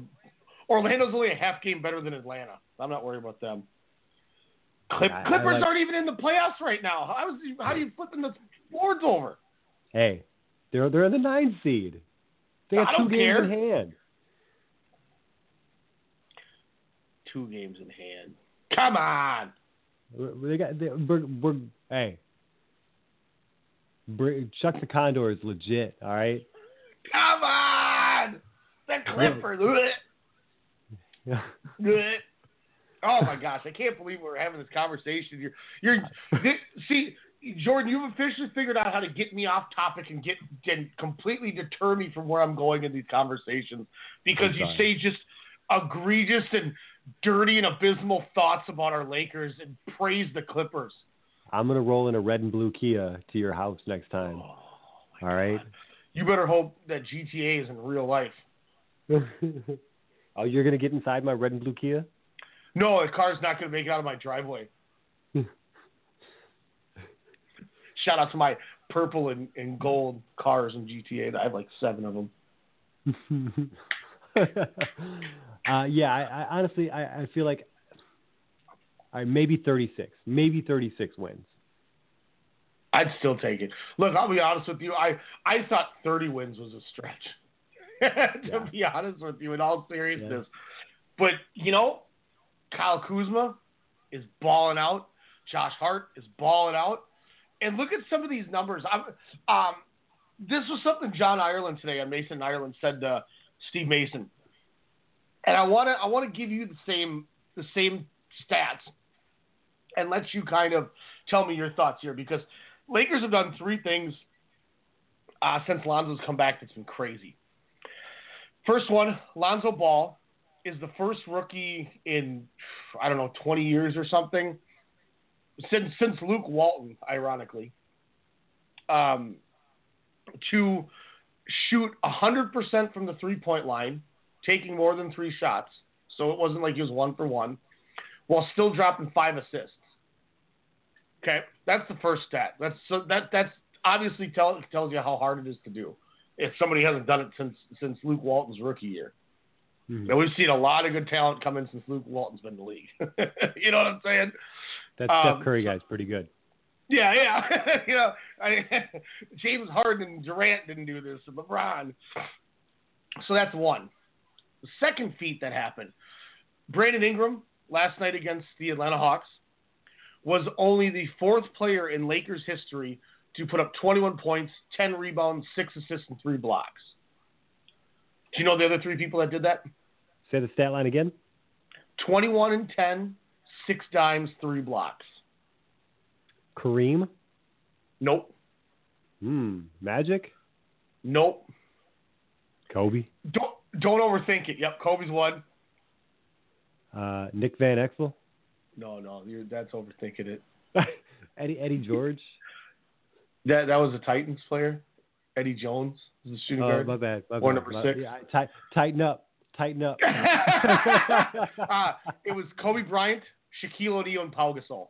Orlando's only a half game better than Atlanta. I'm not worried about them. Clip, I- I Clippers like- aren't even in the playoffs right now. How is how do you flipping the boards over? Hey, they're they're in the nine seed. They got two don't games care. in hand. Two games in hand. Come on. They got they, we're, we're, hey. Chuck the Condor is legit. All right. Come on. The Clippers. Blech. Oh my gosh, I can't believe we're having this conversation. You're, you're, thi- see, Jordan, you've officially figured out how to get me off topic and get and completely deter me from where I'm going in these conversations because you say just egregious and dirty and abysmal thoughts about our Lakers and praise the Clippers. I'm gonna roll in a red and blue Kia to your house next time. Oh, All right. You better hope that GTA is in real life. oh, you're gonna get inside my red and blue Kia? No, the car's not going to make it out of my driveway. Shout out to my purple and, and gold cars in GTA. I have like seven of them. uh, yeah, I, I honestly I, I feel like right, maybe 36, maybe 36 wins. I'd still take it. Look, I'll be honest with you. I, I thought 30 wins was a stretch. to be honest with you, in all seriousness. But, you know, Kyle Kuzma is balling out. Josh Hart is balling out. And look at some of these numbers. I'm, um, this was something John Ireland today on Mason Ireland said to Steve Mason. And I want to I want to give you the same the same stats and let you kind of tell me your thoughts here because Lakers have done three things uh, since Lonzo's come back that's been crazy. First one, Lonzo Ball is the first rookie in I don't know 20 years or something since since Luke Walton, ironically, um, to shoot 100% from the three point line, taking more than three shots. So it wasn't like he was one for one, while still dropping five assists. Okay, that's the first stat. That's so that that's obviously tell, tells you how hard it is to do. If somebody hasn't done it since since Luke Walton's rookie year. Mhm. And we've seen a lot of good talent come in since Luke Walton's been in the league. you know what I'm saying? That Um, Steph Curry guy's pretty good. Yeah, yeah. you know, I, James Harden and Durant didn't do this, and LeBron. So that's one. The second feat that happened, Brandon Ingram last night against the Atlanta Hawks was only the fourth player in Lakers history to put up 21 points, 10 rebounds, six assists, and three blocks. Do you know the other three people that did that? Say the stat line again. 21 and 10, six dimes, three blocks. Kareem. Nope. Hmm. Magic. Nope. Kobe. Don't don't overthink it. Yep, Kobe's one. Uh, Nick Van Exel. No, no, you're, that's overthinking it. Eddie Eddie George. That that was a Titans player. Eddie Jones was the shooting Oh, guard. my bad. My or bad. number My- six. yeah, ti- tighten up. Tighten up. uh, it was Kobe Bryant, Shaquille O'Neal, and Pau Gasol.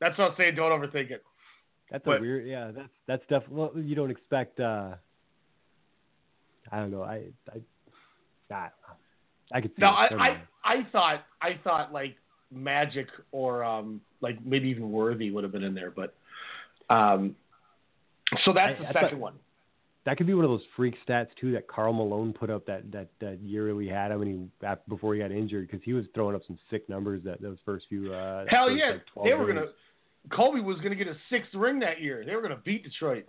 That's what I'm saying. Don't overthink it. That's But- a weird. Yeah, that's that's definitely. Well, you don't expect. uh I don't know. I I I, I could see. No, it. I, I. I thought I thought like Magic or um like maybe even Worthy would have been in there, but um so that's I- the I second thought- one. that could be one of those freak stats too that Karl Malone put up that that that year we had him and he before he got injured because he was throwing up some sick numbers that those first few. Uh, Hell first, yeah, like, they were games. gonna. Kobe was gonna get a sixth ring that year. They were gonna beat Detroit.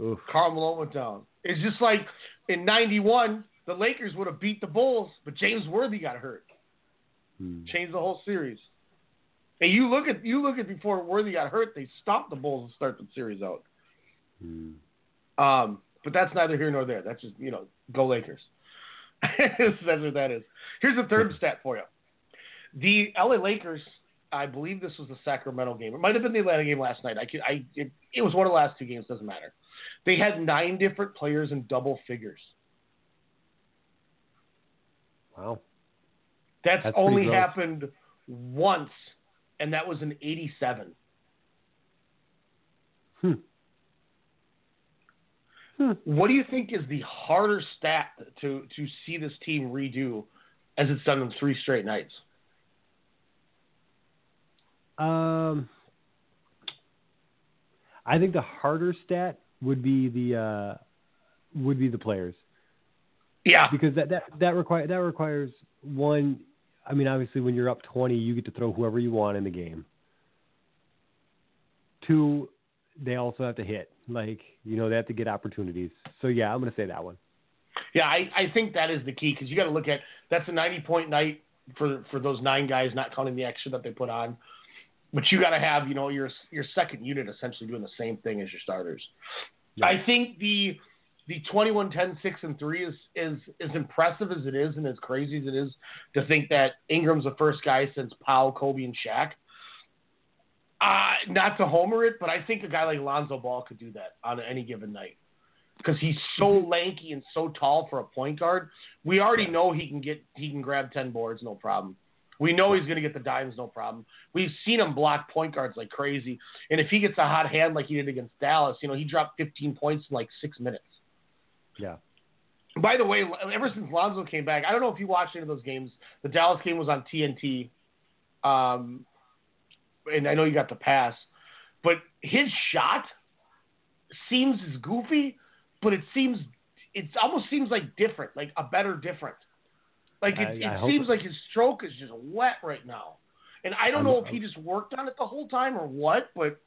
Oof. Karl Malone went down. It's just like in '91, the Lakers would have beat the Bulls, but James Worthy got hurt. Hmm. Changed the whole series. And you look at you look at before Worthy got hurt, they stopped the Bulls to start the series out. Hmm. Um, but that's neither here nor there. That's just you know, go Lakers. that's what that is. Here's the third stat for you. The LA Lakers, I believe this was the Sacramento game. It might have been the Atlanta game last night. I could, I it, it was one of the last two games. Doesn't matter. They had nine different players in double figures. Wow. That's, That's only happened once, and that was in '87. Hmm. What do you think is the harder stat to to see this team redo, as it's done in three straight nights? Um, I think the harder stat would be the uh, would be the players. Yeah. Because that that that require that requires one. I mean, obviously, when you're up twenty, you get to throw whoever you want in the game. Two, they also have to hit. Like you know, they have to get opportunities. So yeah, I'm going to say that one. Yeah, I, I think that is the key because you got to look at that's a 90 point night for for those nine guys, not counting the extra that they put on. But you got to have you know your your second unit essentially doing the same thing as your starters. I think the the 21 10 6 and 3 is is as impressive as it is and as crazy as it is to think that Ingram's the first guy since Pau, Kobe and Shaq. Uh, not to homer it, but I think a guy like Lonzo Ball could do that on any given night because he's so lanky and so tall for a point guard. We already know he can get he can grab ten boards, no problem. We know he's going to get the dimes, no problem. We've seen him block point guards like crazy, and if he gets a hot hand like he did against Dallas, you know he dropped 15 points in like six minutes. Yeah. By the way, ever since Lonzo came back, I don't know if you watched any of those games. The Dallas game was on TNT, um, and I know you got the pass, but his shot seems as goofy, but it seems it almost seems like different, like a better different. Like it, I- it I seems it- like his stroke is just wet right now, and I don't I'm- know if he just worked on it the whole time or what, but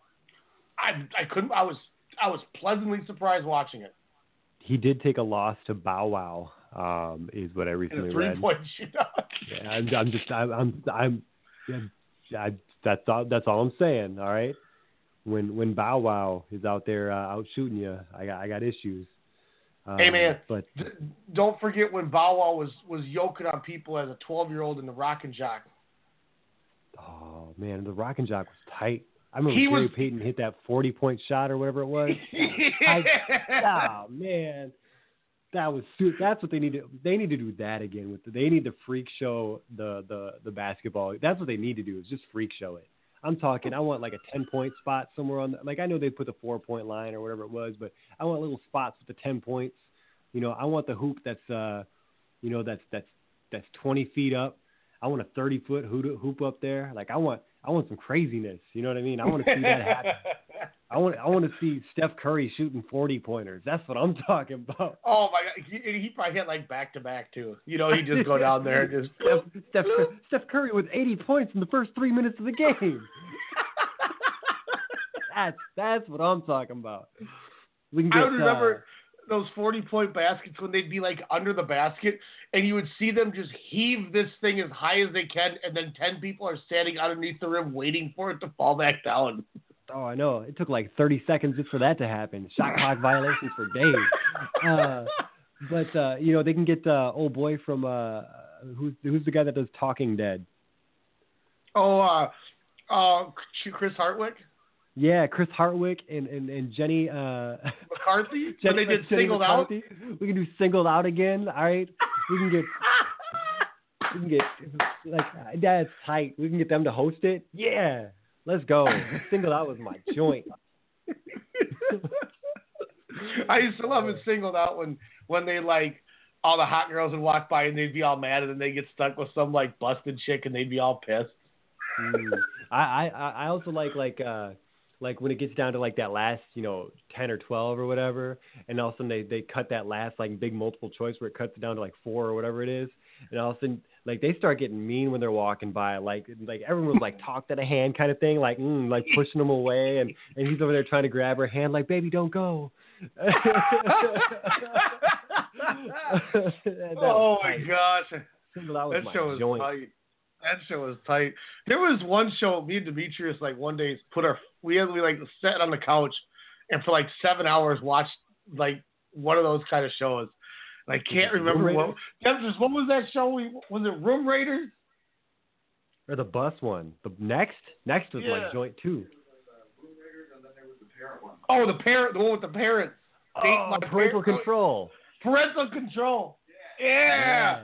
I I couldn't. I was I was pleasantly surprised watching it. He did take a loss to Bow Wow, um, is what I recently three read. point shootout. Yeah, I'm, I'm just I'm I'm, I'm yeah, I, that's all that's all I'm saying. All right, when when Bow Wow is out there uh, out shooting you, I got I got issues. Hey Um, man, but d- don't forget when Bow Wow was was yoking on people as a 12 year old in the Rock and Jock. oh man, the Rock and Jock was tight. I remember He Gary was- Payton hit that 40 point shot or whatever it was. I, oh man, that was that's what they need to they need to do that again with the, they need to freak show the the the basketball. That's what they need to do is just freak show it. I'm talking. I want like a 10 point spot somewhere on the, like I know they put the four point line or whatever it was, but I want little spots with the 10 points. You know, I want the hoop that's uh, you know that's that's that's 20 feet up. I want a 30 foot hoop up there. Like I want I want some craziness. You know what I mean? I want to see that happen. I want I want to see Steph Curry shooting 40 pointers. That's what I'm talking about. Oh my god, he, he probably hit like back to back too. You know, he just go down there and just. Steph, Steph, Steph Curry with 80 points in the first three minutes of the game. that's that's what I'm talking about. We can I get, uh, remember those 40 point baskets when they'd be like under the basket and you would see them just heave this thing as high as they can and then 10 people are standing underneath the rim waiting for it to fall back down. Oh, I know. It took like 30 seconds just for that to happen. Shot clock violations for days. Uh, but uh, you know, they can get uh, old boy from uh, who's who's the guy that does Talking Dead? Oh, uh, uh, Chris Hardwick, Yeah, Chris Hardwick and and, and Jenny uh, McCarthy, when they did Jenny singled out. We can do singled out again. All right, we can get we can get like that's tight. We can get them to host it. Yeah, let's go. Singled out was my joint. I used to love it singled out when when they like all the hot girls would walk by and they'd be all mad and then they get stuck with some like busted chick and they'd be all pissed. Mm. I, I I also like like uh like when it gets down to like that last you know ten or twelve or whatever, and all of a sudden they they cut that last like big multiple choice where it cuts it down to like four or whatever it is, and all of a sudden like they start getting mean when they're walking by, like like everyone was like talk to the hand kind of thing, like mm, like pushing them away, and and he's over there trying to grab her hand, like baby don't go. That oh my gosh, Single out was that my show was joint. tight. That show was tight. There was one show. Me and Demetrius like one day put our we had we like sat on the couch and for like seven hours watched like one of those kind of shows. And I can't remember what. Demetrius, what was that show? We was it Room Raiders? Or the bus one. The next next was Yeah. like joint two. Oh, the parent, the one with the parents. Oh, parental parent- control. Parental control. Yeah.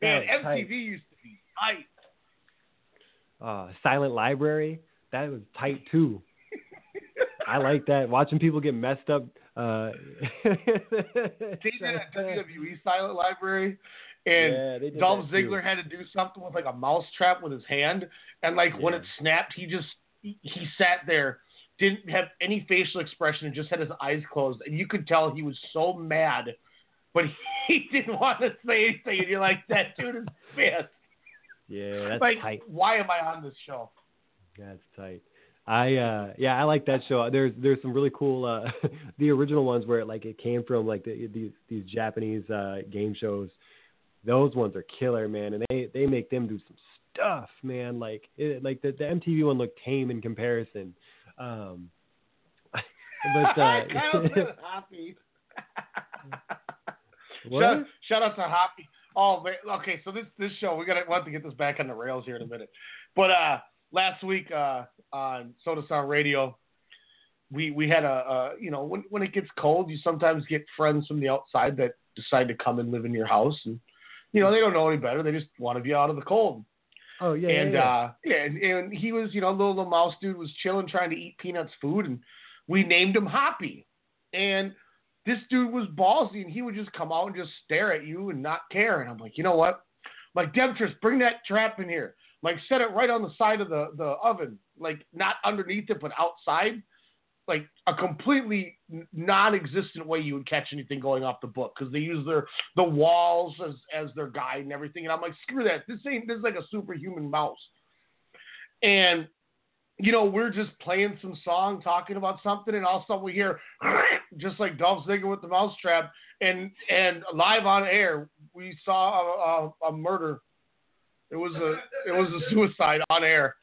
Man, That was MTV tight. used to be tight. Uh, Silent Library. That was tight too. I like that. Watching people get messed up. Uh, They did at WWE Silent Library, and Yeah, Dolph that, too. Ziggler had to do something with like a mouse trap with his hand, and like when it snapped, he just he, he sat there, didn't have any facial expression, and just had his eyes closed, and you could tell he was so mad, but he didn't want to say anything, and you're like, that dude is pissed. Yeah, that's like, tight. why am I on this show? Yeah, that's tight. I uh yeah, I like that show. There's there's some really cool uh the original ones where it, like it came from like the, these these Japanese uh game shows. Those ones are killer, man, and they they make them do some stuff, man. Like it, like the the MTV one looked tame in comparison. Um but uh Hoppy. What? Shout, shout out to Hoppy. Oh man, okay. So this this show we gotta we'll have to get this back on the rails here in a minute. But uh, last week uh, on Soda Sound Radio, we we had a, a you know when when it gets cold, you sometimes get friends from the outside that decide to come and live in your house, and you know they don't know any better. They just want to be out of the cold. Oh yeah, and yeah, yeah. uh yeah, and, and he was, you know, little, little mouse dude was chilling trying to eat peanuts food and we named him Hoppy. And this dude was ballsy and he would just come out and just stare at you and not care. And I'm like, you know what? I'm like, Demetrius, bring that trap in here. I'm like, set it right on the side of the, the oven, like not underneath it, but outside. Like a completely non-existent way you would catch anything going off the book because they use their the walls as as their guide and everything. And I'm like, screw that. This ain't this is like a superhuman mouse. And you know, we're just playing some song, talking about something, and all of a sudden we hear just like Dolph Ziggler with the mousetrap, and and live on air we saw a, a, a murder. It was a it was a suicide on air.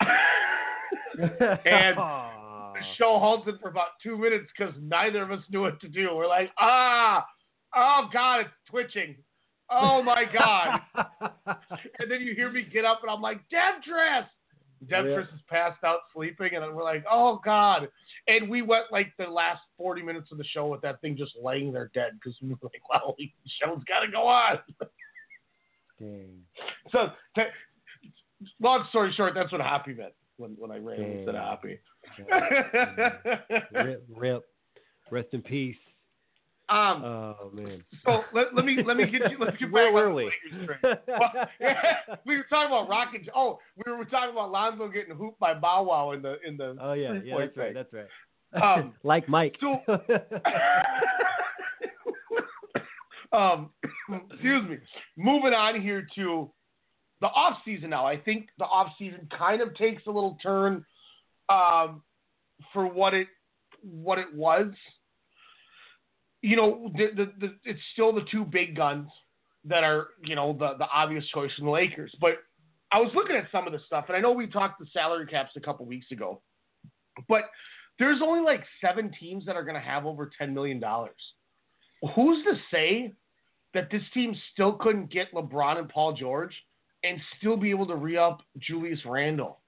and the show halted for about two minutes because neither of us knew what to do. We're like, ah, oh god, it's twitching. Oh my god! and then you hear me get up, and I'm like, Demetrius. Oh, Demetrius is passed out sleeping, and we're like, oh god! And we went like the last 40 minutes of the show with that thing just laying there dead because we were like, well, the show's got to go on. Dang. So, t- long story short, that's what happy meant when when I ran and said Dang. happy. rip, rip. Rest in peace. Um, oh man. So let, let me let me get you let's get Where back were we? Well, yeah, we were talking about Rocket. Oh, we were talking about Lonzo getting hooped by Bow Wow in the in the Oh yeah, yeah, that's right, that's right. Um, like Mike. So, um, excuse me. Moving on here to the off season now. I think the off season kind of takes a little turn um, for what it what it was. You know, the, the, the, it's still the two big guns that are you know the the obvious choice from the Lakers. But I was looking at some of the stuff, and I know we talked the salary caps a couple weeks ago, but there's only like seven teams that are going to have over ten million dollars. Who's to say that this team still couldn't get LeBron and Paul George and still be able to re up Julius Randle?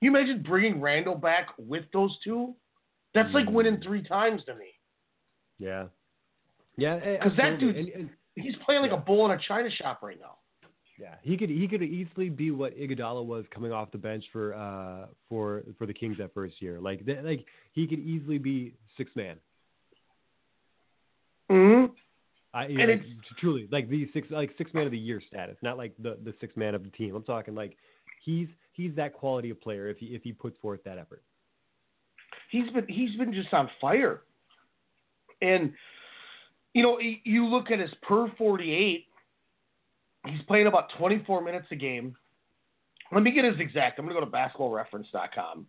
Can you imagine bringing Randle back with those two? That's like mm. winning three times to me. Yeah. Yeah, eh, Because that dude, And- and- he's playing like a bull in a china shop right now. yeah, he could he could easily be what Iguodala was coming off the bench for uh for for the Kings that first year. Like th- like he could easily be six man. Mm-hmm. I And like, it's- truly like the six like six man of the year status, not like the the six man of the team. I'm talking like he's he's that quality of player if he if he puts forth that effort. he's been he's been just on fire. And you know, you look at his per 48, he's playing about 24 minutes a game. Let me get his exact. I'm going to go to basketballreference.com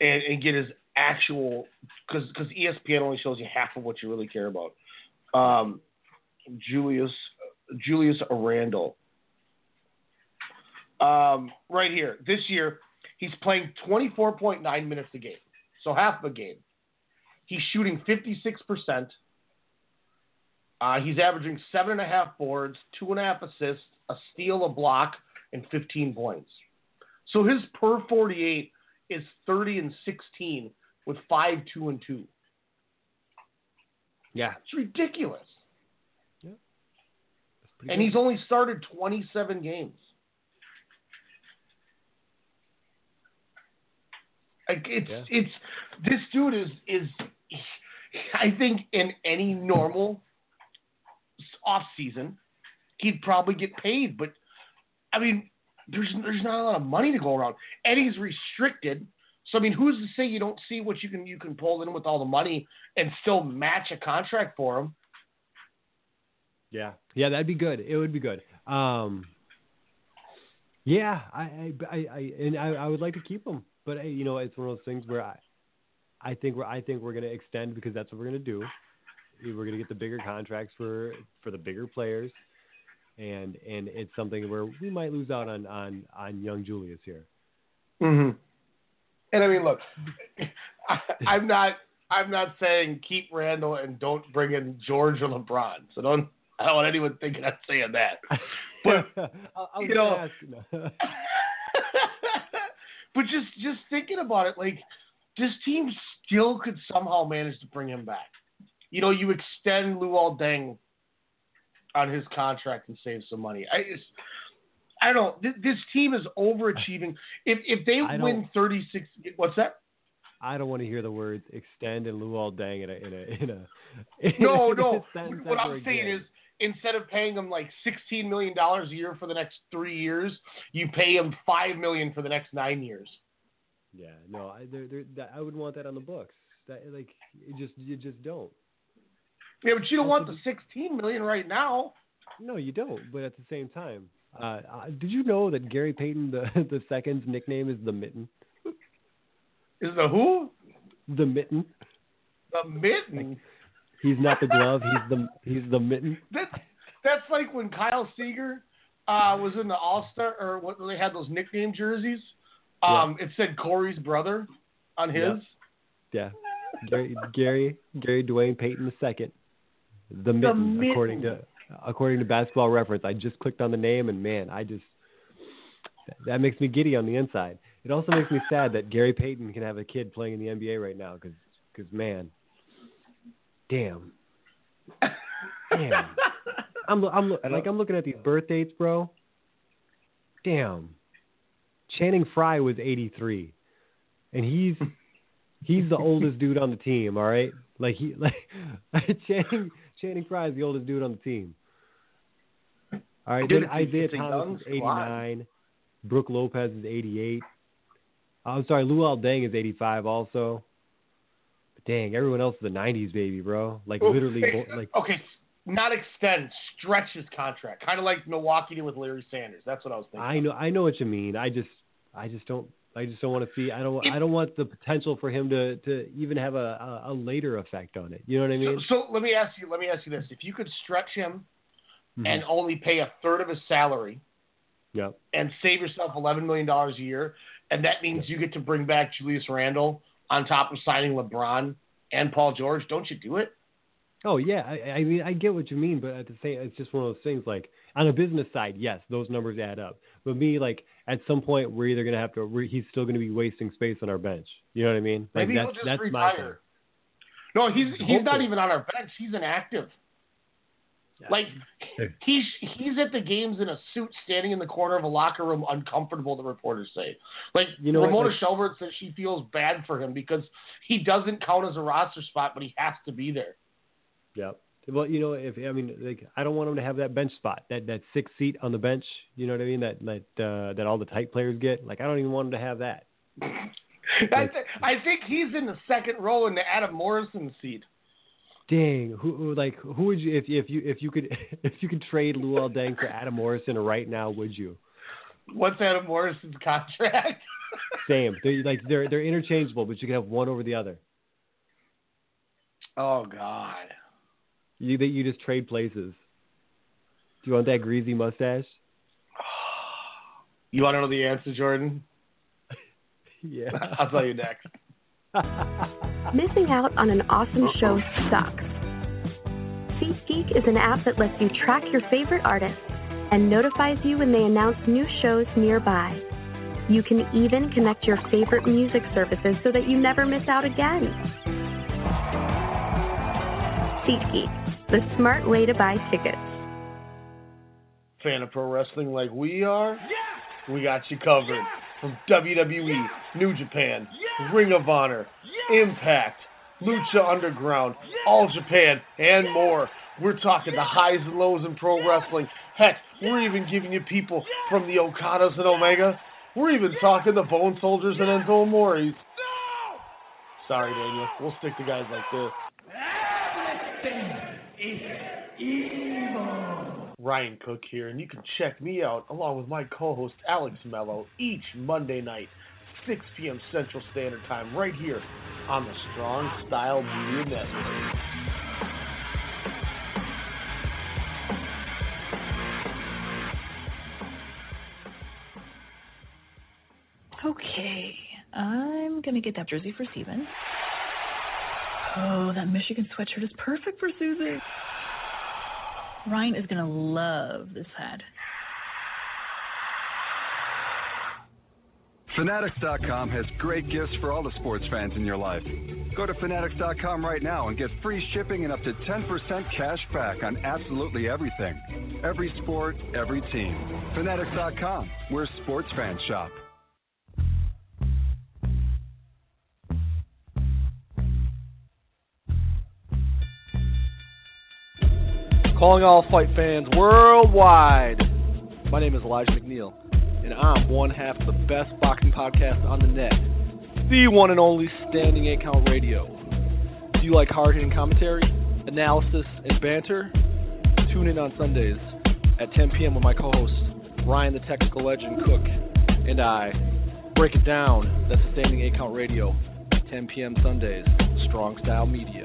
and, and get his actual because ESPN only shows you half of what you really care about. Um, Julius Julius Randle. Um, right here, this year, he's playing 24.9 minutes a game, so half a game. He's shooting 56%. Uh, he's averaging seven and a half boards, two and a half assists, a steal, a block, and 15 points. So his per 48 is 30 and 16 with 5, 2, and 2. Yeah. It's ridiculous. pretty And good. he's only started 27 games. Like it's Yeah. it's this dude is is I think in any normal off season he'd probably get paid, but I mean there's there's not a lot of money to go around, and he's restricted. So I mean, who's to say you don't see what you can you can pull in with all the money and still match a contract for him? Yeah, yeah, that'd be good. It would be good. Um, yeah, I, I, I, I and I, I would like to keep him, but I, you know, it's one of those things where I, I think we're, I think we're going to extend because that's what we're going to do. We're going to get the bigger contracts for for the bigger players, and and it's something where we might lose out on on on young Julius here. Mm-hmm. And I mean, look, I, I'm not I'm not saying keep Randle and don't bring in George or LeBron. So don't I don't want anyone thinking I'm saying that. But I, I you know, but just just thinking about it, like this team still could somehow manage to bring him back. You know, you extend Luol Deng on his contract and save some money. I just, I don't. This, this team is overachieving. If if they I win 36, what's that? I don't want to hear the words extend and Luol Deng in a in a in a. in No, a no. What I'm saying again. is, instead of paying him like 16 million dollars a year for the next three years, you pay him five million for the next nine years. Yeah, no, I there, there, that, I would want that on the books. That like you just you just don't. Yeah, but you don't want the 16 million right now. No, you don't. But at the same time, uh, uh, did you know that Gary Payton the the second's nickname is the Mitten? Is the who? The Mitten. The mitten. He's not the glove. He's the he's the mitten. That's that's like when Kyle Seager uh, was in the All Star or what they had those nickname jerseys. Um, It said Corey's brother on his. Yeah. Yeah. Gary Gary Gary Dwayne Payton the second. The mitten, Mitten. according to according to Basketball Reference. I just clicked on the name and man, I just that, that makes me giddy on the inside. It also makes me sad that Gary Payton can have a kid playing in the NBA right now because because man, damn, damn. I'm I'm like I'm looking at these birth dates, bro. Damn. Channing Frye was 83, and he's he's the oldest dude on the team. All right, like he like Channing Channing Frye is the oldest dude on the team. All right, Dude, then Isaiah Thomas is squad. 89. Brook Lopez is 88. I'm sorry, Luol Deng is 85 also. But dang, everyone else is a 90s baby, bro. Like Oh, literally, hey, like okay, not extend, stretch his contract, kind of like Milwaukee did with Larry Sanders. That's what I was thinking. I know, I know what you mean. I just, I just don't, I just don't want to see. I don't, I don't want the potential for him to, to even have a, a, a later effect on it. You know what I mean? So, so let me ask you. Let me ask you this: If you could stretch him Mhm. and only pay a third of his salary Yep. and save yourself eleven million dollars a year, and that means you get to bring back Julius Randle on top of signing LeBron and Paul George, don't you do it? Oh yeah, I, I mean I get what you mean, but at the same, it's just one of those things. Like on a business side, yes, those numbers add up. But me, like at some point, we're either gonna have to. We're, he's still gonna be wasting space on our bench. You know what I mean? Like Maybe that's he'll just that's my retire. No, he's he's not even on our bench. He's inactive. Like he's he's at the games in a suit, standing in the corner of a locker room, uncomfortable. The reporters say, like You know Ramona like- Shelburne says she feels bad for him because he doesn't count as a roster spot, but he has to be there. Yep. Well, you know, if I mean, like, I don't want him to have that bench spot, that that six seat on the bench. You know what I mean? That that uh, that all the tight players get. Like, I don't even want him to have that. I, th- I think he's in the second row in the Adam Morrison seat. Dang, who, who like who would you if if you if you could if you could trade Luol Deng for Adam Morrison right now? Would you? What's Adam Morrison's contract? Same. They're like they're they're interchangeable, but you can have one over the other. oh God. You that you just trade places. Do you want that greasy mustache? You want to know the answer, Jordan? Yeah. I'll tell you next. Missing out on an awesome show sucks. SeatGeek is an app that lets you track your favorite artists and notifies you when they announce new shows nearby. You can even connect your favorite music services so that you never miss out again. SeatGeek, the smart way to buy tickets. Fan of pro wrestling like we are? We got you covered. From WWE, New Japan, Ring of Honor, Impact, Lucha Underground, All Japan, and more. We're talking the highs and lows in pro wrestling. Heck, we're even giving you people from the Okadas and Omega. We're even talking the Bone Soldiers and Enzo Amores. Sorry, Daniel. We'll stick to guys like this. Ryan Cook here, and you can check me out along with my co-host Alex Mello each Monday night, 6 p.m. Central Standard Time, right here on the Strong Style Media Network. Okay, I'm gonna get that jersey for Steven. Oh, that Michigan sweatshirt is perfect for Susie. Ryan is gonna love this hat. Fanatics.com has great gifts for all the sports fans in your life. Go to Fanatics.com right now and get free shipping and up to 10% cash back on absolutely everything. Every sport, every team. Fanatics.com, where sports fans shop. Calling all fight fans worldwide. My name is Elijah McNeil, and I'm one half of the best boxing podcast on the net, the one and only Standing 8 Count Radio. Do you like hard hitting commentary, analysis, and banter? Tune in on Sundays at 10 p.m. with my co host, Ryan the Technical Legend Cook, and I. Break it down. That's Standing 8 Count Radio, 10 p.m. Sundays, Strong Style Media.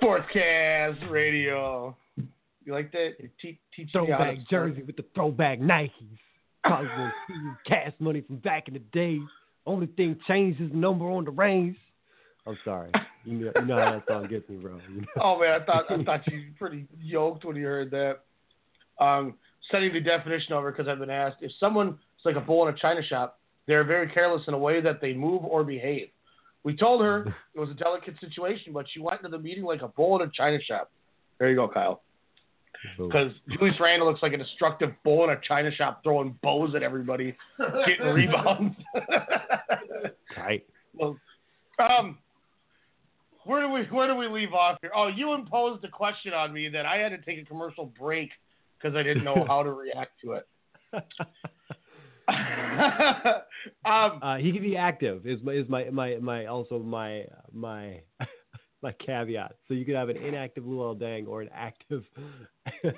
Sportscast Radio. You like that? Te- teach you how to Throwback jersey with the throwback Nikes. Steve, cash money from back in the day. Only thing changed is the number on the rings. I'm sorry. You know, you know how that song gets me, bro. You know? Oh man, I thought I thought you were pretty yoked when you heard that. Um, studying the definition over because I've been asked if someone is like a bull in a china shop, they're very careless in a way that they move or behave. We told her it was a delicate situation, but she went into the meeting like a bull in a china shop. There you go, Kyle. Because Julius Randle looks like a destructive bull in a china shop throwing bows at everybody, getting rebounds. Right. Well, um, where do we where do we leave off here? Oh, you imposed a question on me that I had to take a commercial break because I didn't know how to react to it. um, Uh, he can be active. Is my is my my my also my my my caveat. So you could have an inactive Luol Deng or an active.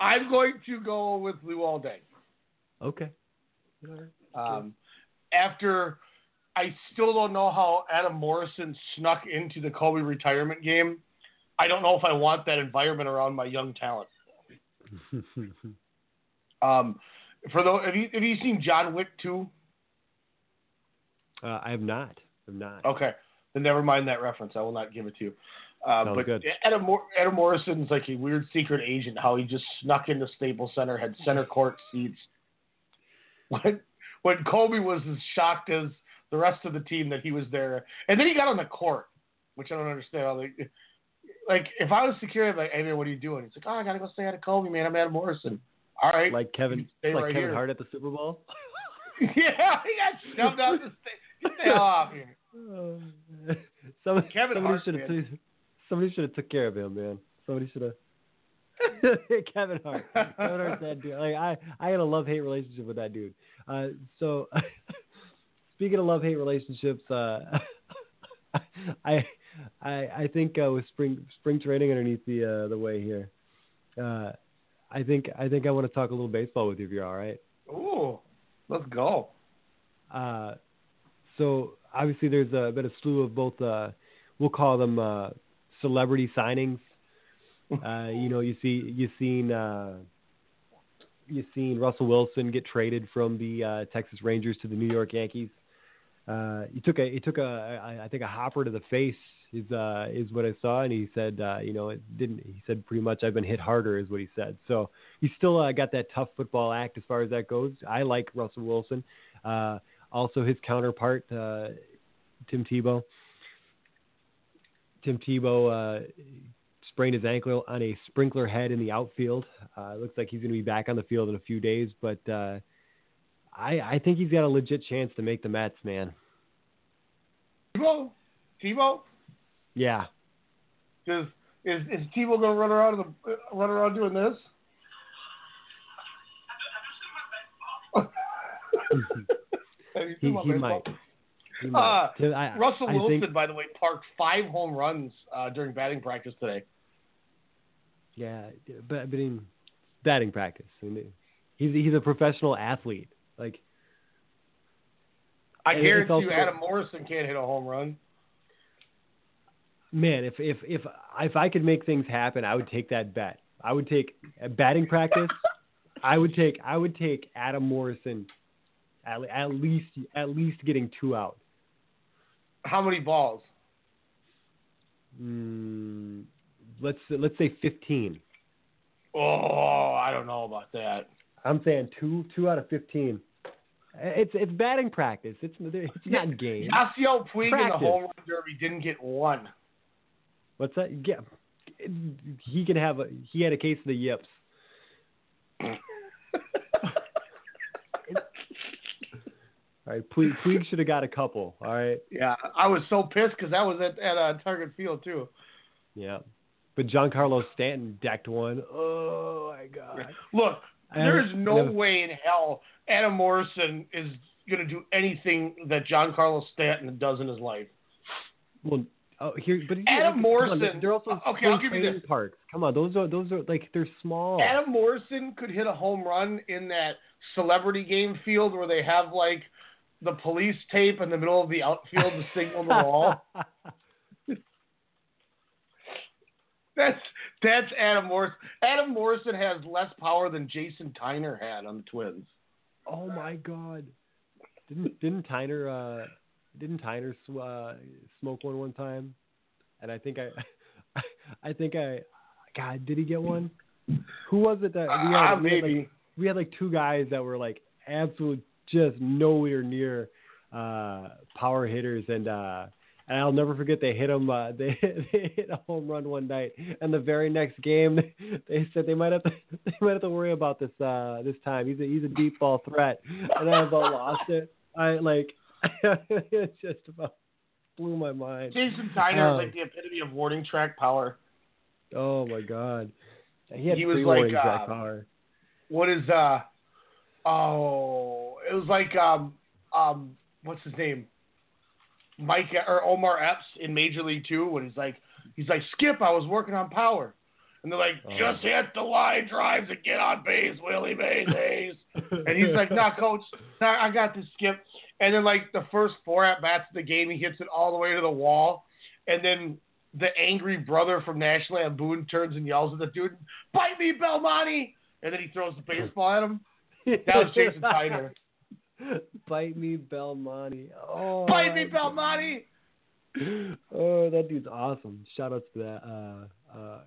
I'm going to go with All Day. okay. Um, after I still don't know how Adam Morrison snuck into the Kobe retirement game. I don't know if I want that environment around my young talent. Um, for the have you have you seen John Wick two? Uh, I have not. I have not. Okay, then never mind that reference. I will not give it to you. Uh, Sounds but good. Adam, Mor- Adam Morrison's like a weird secret agent. How he just snuck into Staples Center, had center court seats. When when Kobe was as shocked as the rest of the team that he was there, and then he got on the court, which I don't understand. How they, like, if I was security, I'm like, hey man, what are you doing? He's like, oh, I gotta go stay at a Kobe, man. I'm Adam Morrison. All right, Like Kevin, stay like right Kevin here. Hart at the Super Bowl. yeah, he got shoved out the state. Hell off here. Some, Kevin somebody Hart, should have somebody should have took care of him, man. Somebody should have. Kevin Hart. Kevin Hart's that dude. Like I, I had a love hate relationship with that dude. Uh, so speaking of love hate relationships, uh, I, I, I think uh, with spring spring training underneath the uh, the way here, uh, I think I think I want to talk a little baseball with you if you're all right. Ooh, let's go. Uh, so obviously there's a been a slew of both uh, we'll call them uh, celebrity signings. Uh, you know, you see you've seen uh, you seen Russell Wilson get traded from the uh, Texas Rangers to the New York Yankees. Uh, he took a he took a I I think a hopper to the face is uh, is what I saw, and he said uh, you know it didn't. He said pretty much I've been hit harder is what he said. So he's still uh, got that tough football act as far as that goes. I like Russell Wilson. Uh, also his counterpart uh, Tim Tebow. Tim Tebow uh, sprained his ankle on a sprinkler head in the outfield. Uh, looks like he's going to be back on the field in a few days, but uh, I, I think he's got a legit chance to make the Mets, man. Tebow, Tebow, Yeah. is is is Tebow gonna run around the uh, run around doing this? He, he might. He might. Uh, I- Russell I Wilson, think- by the way, parked five home runs uh, during batting practice today. Yeah, but, but in batting practice, I mean, he's he's a professional athlete. Like I guarantee also- you, Adam Morrison can't hit a home run. man, if if if if I could make things happen, I would take that bet. I would take a batting practice. I would take I would take Adam Morrison at, at least at least getting two out. How many balls? Mm, let's let's say fifteen. Oh, I don't know about that. I'm saying two two out of fifteen. It's it's batting practice. It's it's not game. Yasiel Puig in the home run derby didn't get one. What's that? Yeah, he can have a he had a case of the yips. All right, Puig, Puig should have got a couple. All right, Yeah, I was so pissed because that was at at uh, Target Field too. yeah, but Giancarlo Stanton decked one. Oh my god! Look, there is no way in hell Adam Morrison is going to do anything that Giancarlo Stanton does in his life. Well, oh, here, but here, Adam Morrison- On, they're also okay, I'll give you this. Parks. Come on, those are those are like they're small. Adam Morrison could hit a home run in that celebrity game field where they have like the police tape in the middle of the outfield to signal the wall. That's that's Adam Morrison. Adam Morrison has less power than Jason Tyner had on the Twins. Oh my God! Didn't didn't Tyner uh didn't Tyner sw- uh, smoke one one time? And I think I, I think I, God, did he get one? Who was it that we had? Uh, we had, maybe. like, we had like two guys that were like absolute just nowhere near uh power hitters and uh and I'll never forget they hit him. Uh, they they hit a home run one night, and the very next game they, said they might have to they might have to worry about this uh, this time. He's a he's a deep ball threat, and I about lost it. I like it just about blew my mind. Jason Tyner Um, is like the epitome of warning track power. Oh my god, he had He was like, uh. What is uh oh it was like um um what's his name? Mike or Omar Epps in Major League Two when he's like he's like Skip, I was working on power. And they're like, Oh. just hit the line drives and get on base, Willie Mays. and he's like, nah, coach, nah, I got this, Skip. And then like the first four at bats of the game, he hits it all the way to the wall. And then the angry brother from National Lampoon turns and yells at the dude, "Bite me, Belmonte!" And then he throws the baseball at him. That was Jason Tyner. Bite me, Belmonte. Oh, Bite me, Belmonte! Oh, that dude's awesome. Shout outs to that. Uh, uh,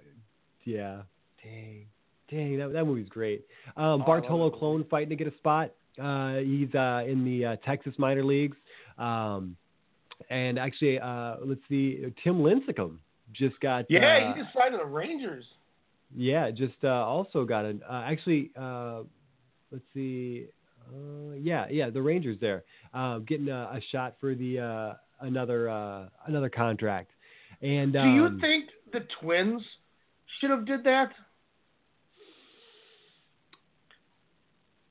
yeah. Dang. Dang, that, that movie's great. Um, Oh, Bartolo Colon fighting to get a spot. Uh, he's uh, in the uh, Texas minor leagues. Um, and actually, uh, let's see, Tim Lincecum just got. Yeah, uh, he just signed to the Rangers. yeah, just uh, also got an. Uh, actually, uh, let's see. Uh, yeah, yeah, the Rangers there uh, getting a, a shot for the uh, another uh, another contract. And Do um, you think the Twins should have did that?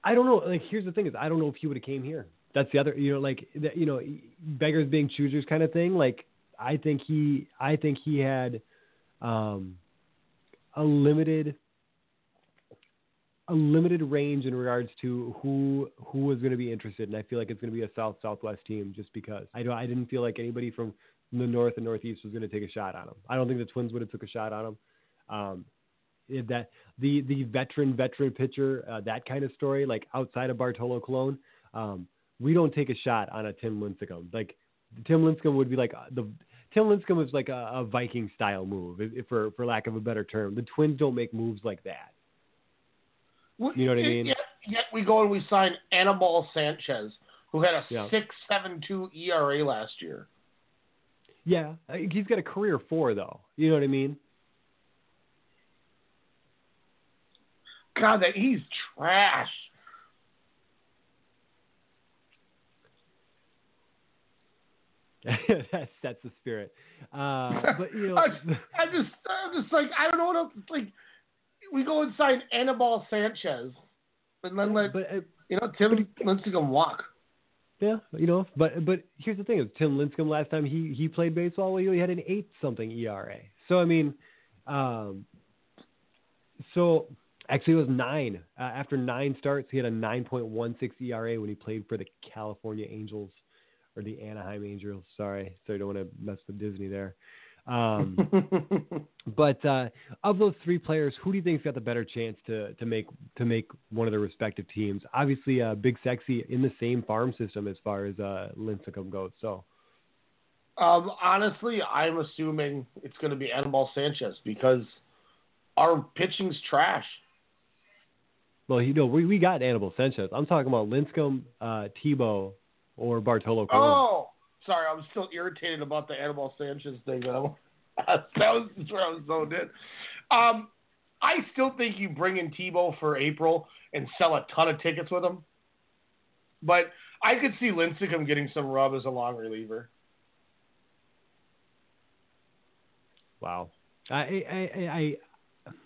I don't know. Like, here's the thing: is I don't know if he would have came here. That's the other, you know, like the, you know, beggars being choosers kind of thing. Like, I think he, I think he had um, a limited, a limited range in regards to who who was going to be interested, and I feel like it's going to be a South Southwest team just because I don't, I didn't feel like anybody from the North and Northeast was going to take a shot on him. I don't think the Twins would have took a shot on him. Um, that the the veteran veteran pitcher uh, that kind of story like outside of Bartolo Colon um, we don't take a shot on a Tim Lincecum like Tim Lincecum would be like uh, the Tim Lincecum is like a, a Viking style move if, if for for lack of a better term the Twins don't make moves like that you know what I mean Yet, yet we go and we sign Anibal Sanchez, who had a Yeah. six seven two ERA last year. yeah uh, he's got a career four though you know what I mean God, that he's trash. that's that's the spirit uh, but you know I, I just, I'm just like, I don't know what else. Like, we go and sign Anibal Sanchez, and then let you know Tim Lincecum walk. Yeah, you know, but but here's the thing: is Tim Lincecum last time he he played baseball, he had an eight something ERA. So I mean, um, so actually it was nine. Uh, after nine starts, he had a nine point one six ERA when he played for the California Angels or the Anaheim Angels. Sorry, so I don't want to mess with Disney there. Um, but uh, of those three players, who do you think's got the better chance to to make to make one of their respective teams? Obviously, uh, Big Sexy in the same farm system as far as uh, Lincecum goes. So Um, honestly, I'm assuming it's going to be Anibal Sanchez because our pitching's trash. Well, you know, we, we got Anibal Sanchez. I'm talking about Lincecum, uh, Tebow, or Bartolo Colon. Oh, sorry, I was still irritated about the Anibal Sanchez thing. That, I, that was where I was zoned in. Um, I still think you bring in Tebow for April and sell a ton of tickets with him. But I could see Lincecum getting some rub as a long reliever. Wow. I, I, I, I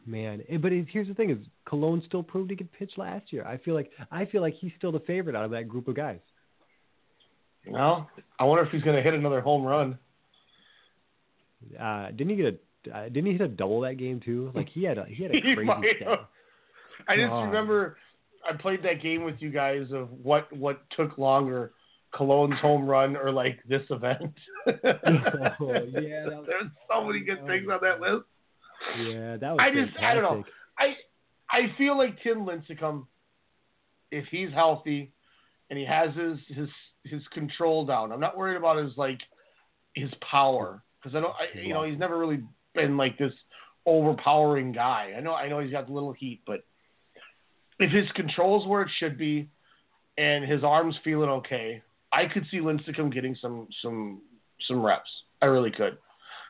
man, but here's the thing: is Colon still proved he could pitch last year. I feel like I feel like he's still the favorite out of that group of guys. Well, I wonder if he's going to hit another home run. Uh, didn't he get a? Uh, didn't he hit a double that game too? Like he had a he had a crazy stat. I just God. remember I played that game with you guys of what what took longer, Colon's home run or like this event. Oh, yeah, was- there's so many good things on that list. Yeah, that was. I just I don't know. I I feel like Tim Lincecum, if he's healthy, and he has his his his control down. I'm not worried about his like his power because I don't I, you know he's never really been like this overpowering guy. I know I know he's got a little heat, but if his control's where it should be, and his arms feeling okay, I could see Lincecum getting some some some reps. I really could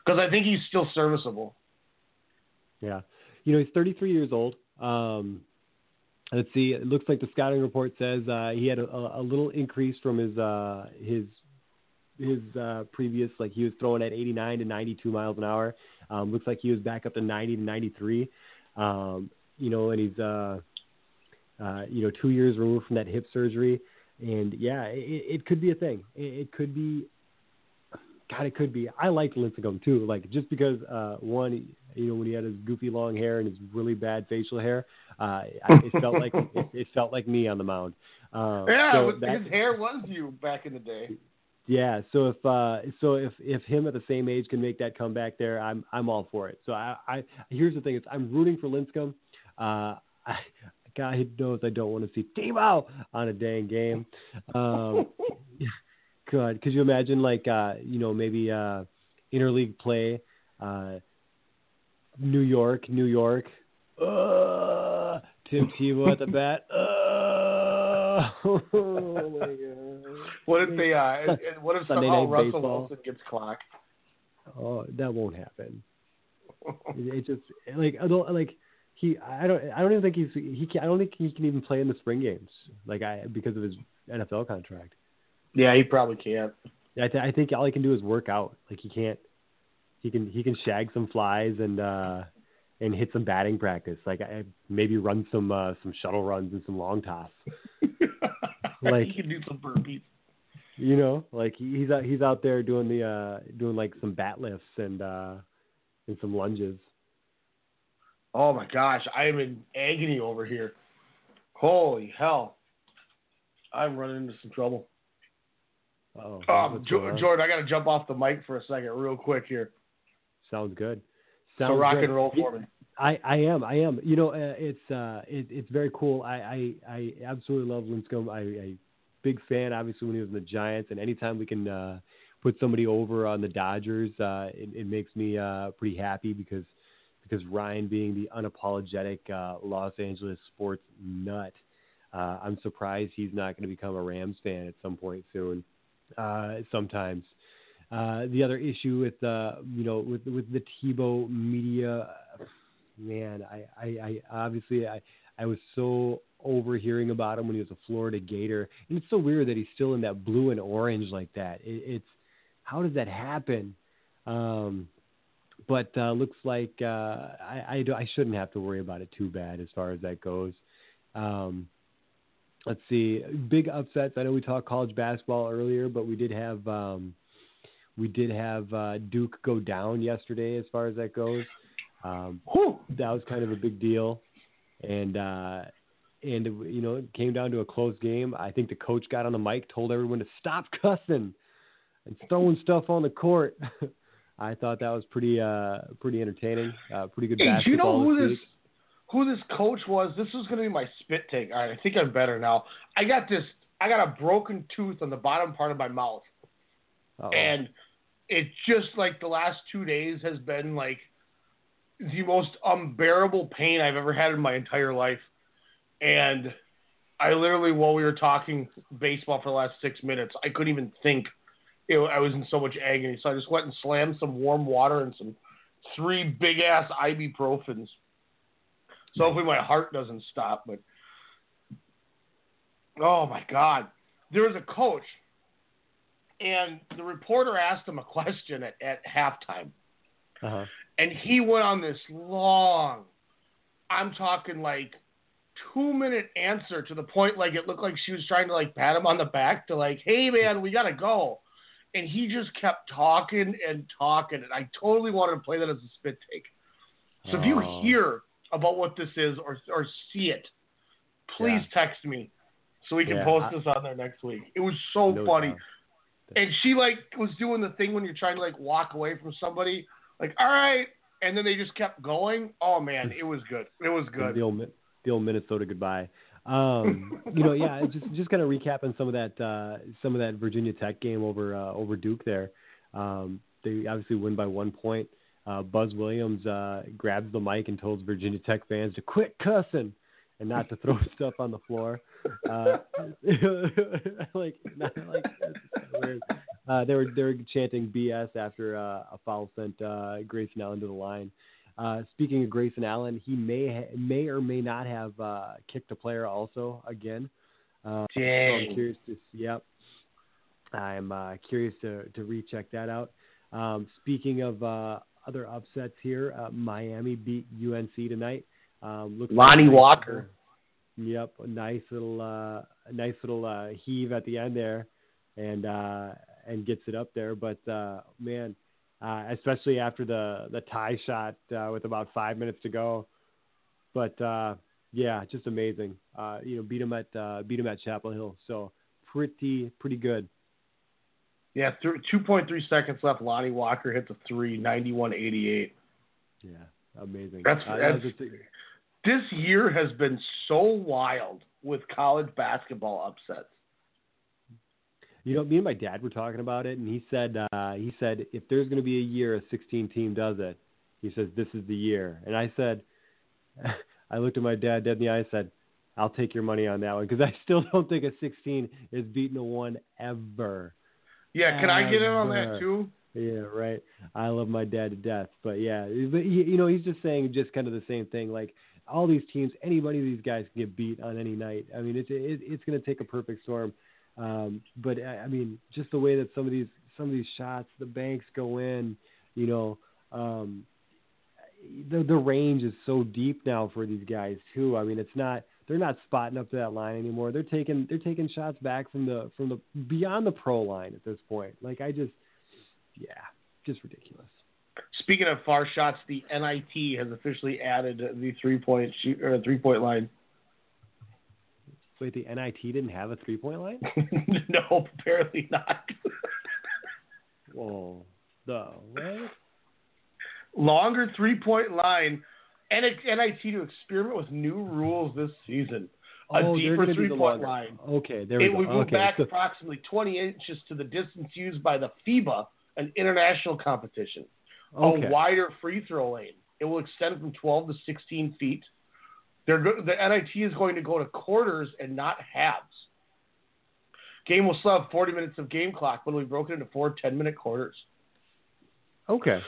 because I think he's still serviceable. Yeah. You know, he's 33 years old. Um, let's see. It looks like the scouting report says uh, he had a, a little increase from his uh, his his uh, previous. Like he was throwing at 89 to 92 miles an hour. Um, looks like he was back up to 90 to 93. Um, you know, and he's uh, uh, you know two years removed from that hip surgery. And yeah, it, it could be a thing. It, it could be God, it could be. I like Lincecum too, like just because uh, one, you know, when he had his goofy long hair and his really bad facial hair, uh, it felt like it, it felt like me on the mound. Um, yeah, so with- that- his hair was you back in the day. yeah. So if uh, so if if him at the same age can make that comeback there, I'm I'm all for it. So I, I here's the thing: is I'm rooting for Lincecum. Uh, I, God knows I don't want to see Timo on a dang game. Um, God, could you imagine like uh, you know maybe uh, interleague play, uh, New York, New York. Uh, Tim Tebow at the bat. Uh, oh my god. what if they? Uh, what if Sunday somehow Russell Baseball. Wilson gets clocked? Oh, that won't happen. it it just like I don't like he. I don't. I don't even think he's. He. Can, I don't think he can even play in the spring games. Like I because of his NFL contract. Yeah, he probably can't. I, th- I think all he can do is work out. Like he can't. He can. He can shag some flies and uh and hit some batting practice. Like I, maybe run some uh some shuttle runs and some long toss. like he can do some burpees. you know, like he- he's out he's out there doing the uh doing like some bat lifts and uh and some lunges. Oh my gosh, I am in agony over here. Holy hell. I'm running into some trouble. Oh, Um, Jordan, I got to jump off the mic for a second, real quick here. Sounds good. So rock and roll for me. I, I am I am. You know uh, it's uh it, it's very cool. I, I I absolutely love Lincecum I, I big fan obviously when he was in the Giants. And anytime we can uh put somebody over on the Dodgers uh it, it makes me uh pretty happy because because Ryan being the unapologetic uh Los Angeles sports nut uh I'm surprised he's not going to become a Rams fan at some point soon uh sometimes uh, the other issue with uh, you know with with the Tebow media, man, I, I, I obviously I I was so overhearing about him when he was a Florida Gator, and it's so weird that he's still in that blue and orange like that. It, it's how does that happen? Um, but uh, looks like uh, I, I I shouldn't have to worry about it too bad as far as that goes. Um, let's see, big upsets. I know we talked college basketball earlier, but we did have um, we did have uh, Duke go down yesterday as far as that goes. Um, that was kind of a big deal, and uh, and you know it came down to a close game. I think the coach got on the mic, told everyone to stop cussing and throwing stuff on the court. I thought that was pretty uh, pretty entertaining. Uh, pretty good Hey, do you know who this who this coach was? This was going to be my spit take. All right, I think I'm better now. I got this. I got a broken tooth on the bottom part of my mouth, Uh-oh. and it just like the last two days has been like the most unbearable pain I've ever had in my entire life. And I literally, while we were talking baseball for the last six minutes, I couldn't even think. It, I was in so much agony, so I just went and slammed some warm water and some three big ass ibuprofens. So hopefully my heart doesn't stop. But oh my god, there was a coach, and the reporter asked him a question at, at halftime, Uh-huh. and he went on this long, I'm talking like two minute answer to the point like it looked like she was trying to like pat him on the back to like, hey man, we gotta go. And he just kept talking and talking, and I totally wanted to play that as a spit take. So if you Oh. hear about what this is or or see it, please text me so we can Yeah, post I- this on there next week. It was so No funny. And she like was doing the thing when you're trying to like walk away from somebody, like all right, and then they just kept going. Oh man, it was good. It was good. The old, the old Minnesota goodbye. Um, you know, yeah, just just kind of recapping some of that uh, some of that Virginia Tech game over uh, over Duke there. Um, they obviously win by one point. Uh, Buzz Williams uh, grabs the mic and tells Virginia Tech fans to quit cussing and not to throw stuff on the floor. Uh, like, not like. Uh, they were they were chanting BS after uh, a foul sent uh, Grayson Allen to the line. Uh, speaking of Grayson Allen, he may ha- may or may not have uh, kicked a player also again. Uh, so I'm curious to see. yep. I'm uh, curious to to recheck that out. Um, speaking of uh, other upsets here, uh, Miami beat UNC tonight. Um, looks Lonnie a nice Walker. Yep, a nice little uh, nice little uh, heave at the end there, and uh, and gets it up there. But uh, man, uh, especially after the the tie shot uh, with about five minutes to go. But uh, yeah, just amazing. Uh, you know, beat him at uh, beat him at Chapel Hill. So pretty pretty good. Yeah, th- 2.3 seconds left. Lonnie Walker hit the three, 91-88. Yeah, amazing. That's, Uh, that's was just- this year has been so wild with college basketball upsets. You know, me and my dad were talking about it, and he said uh, he said if there's going to be a year a 16 team does it, he says this is the year. And I said, I looked at my dad dead in the eye, and said, I'll take your money on that one because I still don't think a 16 is beating a one ever. Yeah, can I get in on that too? Yeah, right. I love my dad to death, but yeah, but he, you know, he's just saying just kind of the same thing. Like all these teams, anybody of these guys can get beat on any night. I mean, it's it, it's going to take a perfect storm. Um, but I mean, just the way that some of these some of these shots, the banks go in, you know, um, the the range is so deep now for these guys too. I mean, it's not they're not spotting up to that line anymore. They're taking they're taking shots back from the from the beyond the pro line at this point. Like I just, yeah, just ridiculous. Speaking of far shots, the NIT has officially added the three point shoot or three point line. Wait, the NIT didn't have a three point line? no, apparently not. Whoa, the what? Longer three point line. And NIT to experiment with new rules this season. A Oh, deeper three point line. Okay, there we it go. It would move okay, back so- approximately 20 inches to the distance used by the FIBA, an international competition. Okay. A wider free throw lane. It will extend from 12 to 16 feet. They're go- the NIT is going to go to quarters and not halves. Game will still have 40 minutes of game clock, but it'll be broken into four 10 minute quarters. okay.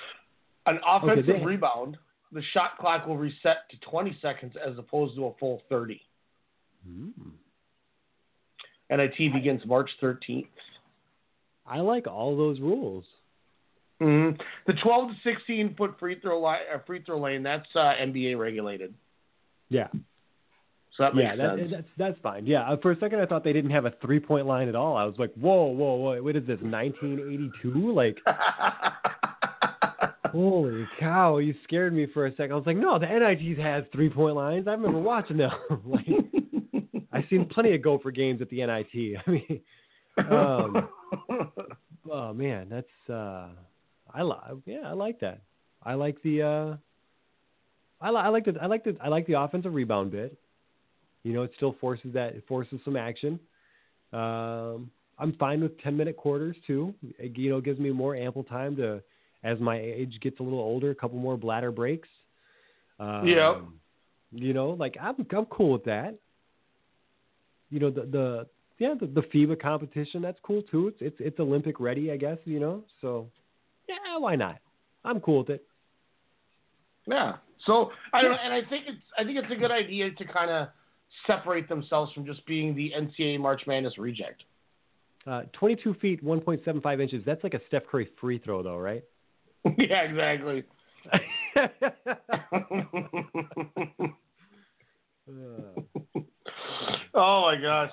An offensive they- rebound, the shot clock will reset to 20 seconds as opposed to a full 30. Hmm. NIT begins March 13th. I like all those rules. Hmm The 12 to 16 foot free throw line, uh, free throw lane, that's uh, NBA regulated. Yeah. So that makes yeah, that, sense. that's that's fine. Yeah, uh, for a second I thought they didn't have a three point line at all. I was like, whoa, whoa, whoa, what is this, 1982? Like, holy cow! You scared me for a second. I was like, no, the NIT has three point lines. I remember watching them. like, I've seen plenty of Gopher games at the NIT. I mean, um, oh man, that's uh, I like yeah, I like that. I like the uh, I, li- I like the I like the I like the offensive rebound bit. You know, it still forces that it forces some action. Um, I'm fine with 10 minute quarters too. It, you know, gives me more ample time to, as my age gets a little older, a couple more bladder breaks. Um, Yep. You know, like I'm I'm cool with that. You know, the the yeah the, the FIBA competition that's cool too. It's it's it's Olympic ready, I guess. You know, so yeah, why not? I'm cool with it. Yeah. So I don't know, and I think it's I think it's a good idea to kind of separate themselves from just being the NCAA March Madness reject. Uh, 22 feet, 1.75 inches. That's like a Steph Curry free throw, though, right? yeah, exactly. oh my gosh,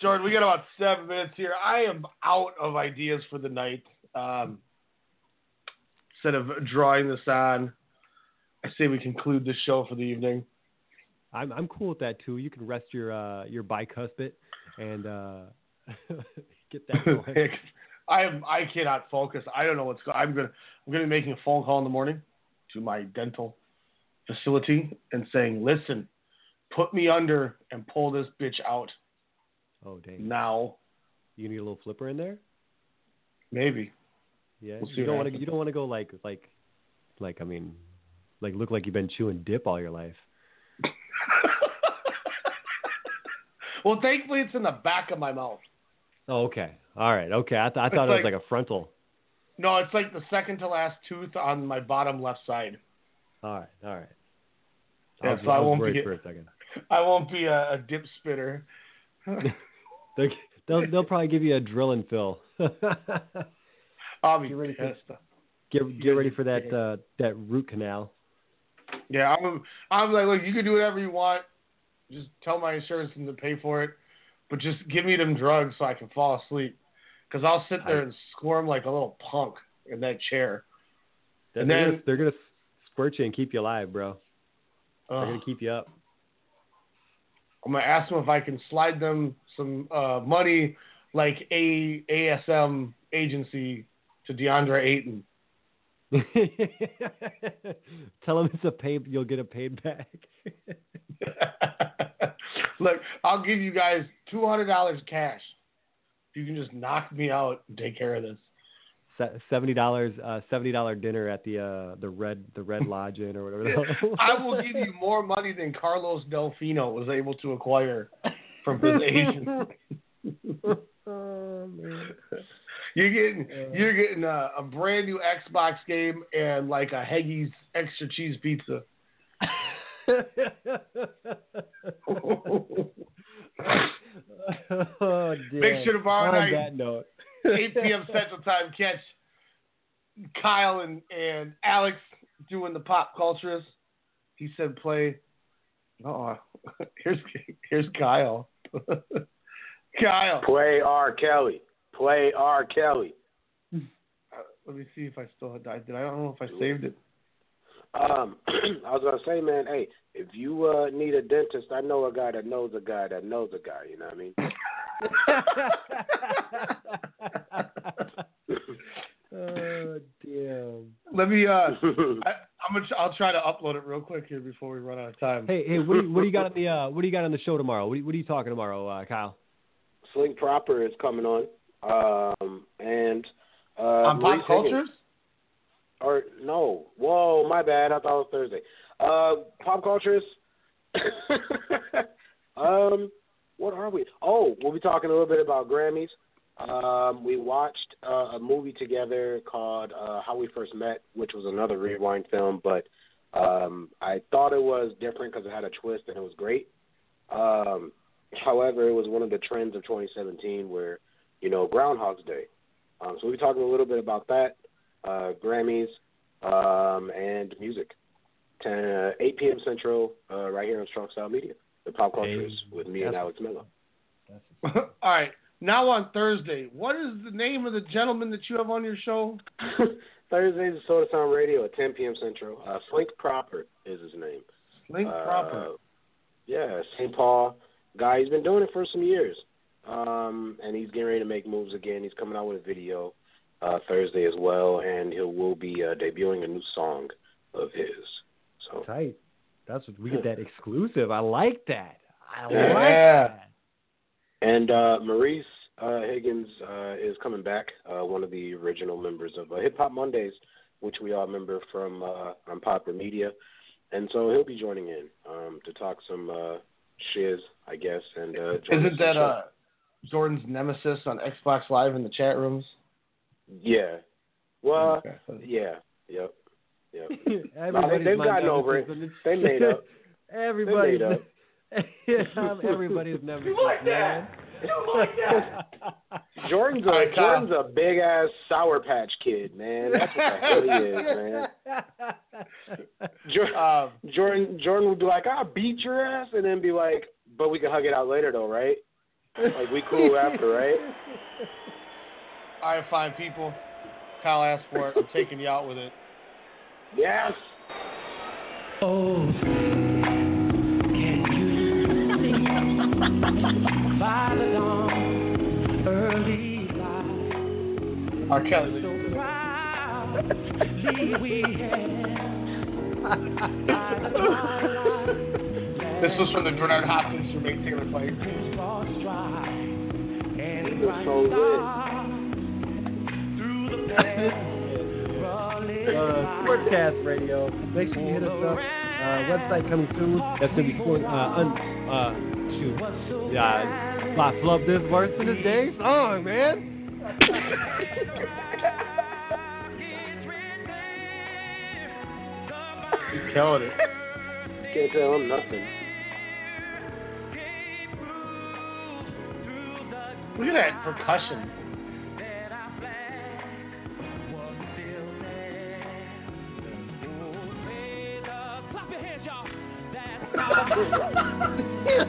Jordan, we got about seven minutes here. I am out of ideas for the night. Um, instead of drawing this on, I say we conclude this show for the evening. I'm I'm cool with that too. You can rest your uh, your bicuspid and uh, get that going. I am I cannot focus. I don't know what's going. I'm gonna I'm gonna be making a phone call in the morning to my dental facility and saying, listen, put me under and pull this bitch out oh dang! now. You need a little flipper in there. Maybe. Yeah. We'll you don't want to you don't want to go like like like I mean like look like you've been chewing dip all your life. Well, thankfully it's in the back of my mouth. Oh, okay. All right. Okay. I, th- I It's thought it was like- like a frontal. No, it's like the second to last tooth on my bottom left side. All right. All right. Yeah, was- so I was won't be- for a second. I won't be a, a dip spitter. They'll they'll probably give you a drill and fill. I'll be ready for- pissed. get get ready for that uh, that root canal. Yeah, I'm. I'm like, look, you can do whatever you want. Just tell my insurance to pay for it, but just give me them drugs so I can fall asleep. Because I'll sit there and squirm like a little punk in that chair. They're, And they're then- gonna, they're gonna squirt you and keep you alive, bro. They're Ugh. gonna keep you up. I'm gonna ask them if I can slide them some uh, money, like a ASM agency, to DeAndre Ayton. Tell him it's a pay. You'll get a paid back. Look, I'll give you guys two hundred dollars cash. If you can just knock me out and take care of this. seventy dollars uh, seventy dollar dinner at the uh, the red the Red Lodge Inn or whatever. the hell- I will give you more money than Carlos Delfino was able to acquire from his agent. oh man. You're getting you're getting a, a brand new Xbox game and like a Heggy's extra cheese pizza. oh. Make sure tomorrow On night, that note, 8 p.m. Central Time, catch Kyle and, and Alex doing the Pop Culturist. He said play. Oh, here's here's Kyle. Kyle. Play R. Kelly. Play R. Kelly. Uh, let me see if I still had died. Did I? I don't know if I saved it. Um, I was gonna say, man, hey, if you uh, need a dentist, I know a guy that knows a guy that knows a guy. You know what I mean? oh damn. Let me. Uh, I, I'm gonna. I'll try to upload it real quick here before we run out of time. Hey, hey, what do you, what do you got on the uh, what do you got on the show tomorrow? What are you, what are you talking tomorrow, uh, Kyle? Sling Proper is coming on, um, and uh, On pop Higgins- cultures. Or no, whoa, my bad. I thought it was Thursday. Uh, Pop Culturist. um, what are we? Oh, we'll be talking a little bit about Grammys. Um, we watched uh, a movie together called uh, How We First Met, which was another rewind film, but um, I thought it was different because it had a twist and it was great. Um, however, it was one of the trends of 2017 where, you know, Groundhog's Day. Um, so we'll be talking a little bit about that, uh, Grammys, um, and music. 10, uh, 8 p.m. Central, uh, right here on Strong Style Media, the Pop Culturist with me and Alex Miller. All right. Now on Thursday, what is the name of the gentleman that you have on your show? Thursdays is Soda Sound Radio at 10 p.m. Central. Uh, Slink Proper is his name. Slink Uh, Proper. Yeah, St. Paul guy. He's been doing it for some years, um, and he's getting ready to make moves again. He's coming out with a video uh, Thursday as well, and he will be uh, debuting a new song of his. So Tight. That's what we get that exclusive. I like that. I like Yeah. that. And uh, Maurice uh, Higgins uh, is coming back, uh, one of the original members of uh, Hip Hop Mondays, which we all remember from uh, on Popper Media. And so he'll be joining in um, to talk some uh, shiz, I guess. And uh, join Isn't that uh, Jordan's nemesis on Xbox Live in the chat rooms? Yeah. Well, Okay. yeah. Yep. Yep. no, Everybody's they, they've gotten over it. nemesis, and it's- They made up. Everybody's made up. Everybody's nemesis. You like that? You like that? Jordan's a All right, Kyle. Jordan's a big ass sour patch kid, man. That's what the hell he is, man. Jordan, Um, Jordan Jordan would be like, "I'll beat your ass," and then be like, "But we can hug it out later, though, right? Like we cool after, right?" all right, fine, people. Kyle asked for it. I'm taking you out with it. Yes. Oh, can you see by the dawn early light? R. Kelly. So proudly we This was from the Bernard Hopkins Jermaine Taylor play. And so lit. uh, Sportscast Radio. Make sure you hit us up. Uh, website coming soon. That's gonna be cool. Uh, un, uh, shoot. Yeah, I love this verse in this day song, man. He's killing it. Can't tell him nothing. Look at that percussion.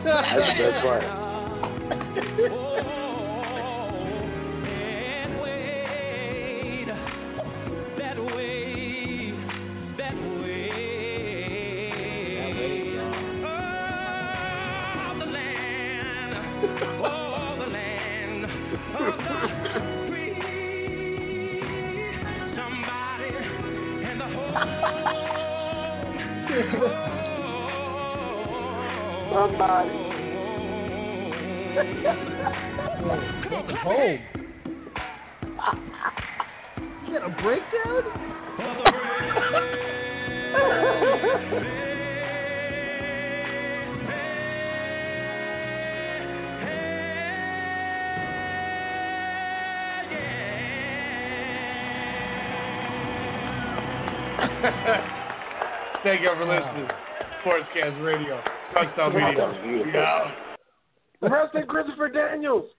That's the best part. Somebody. Home. that a breakdown? Thank you for listening. Sportscast Radio. Touchdown Media. that was beautiful. Yeah. Wrestling Christopher Daniels.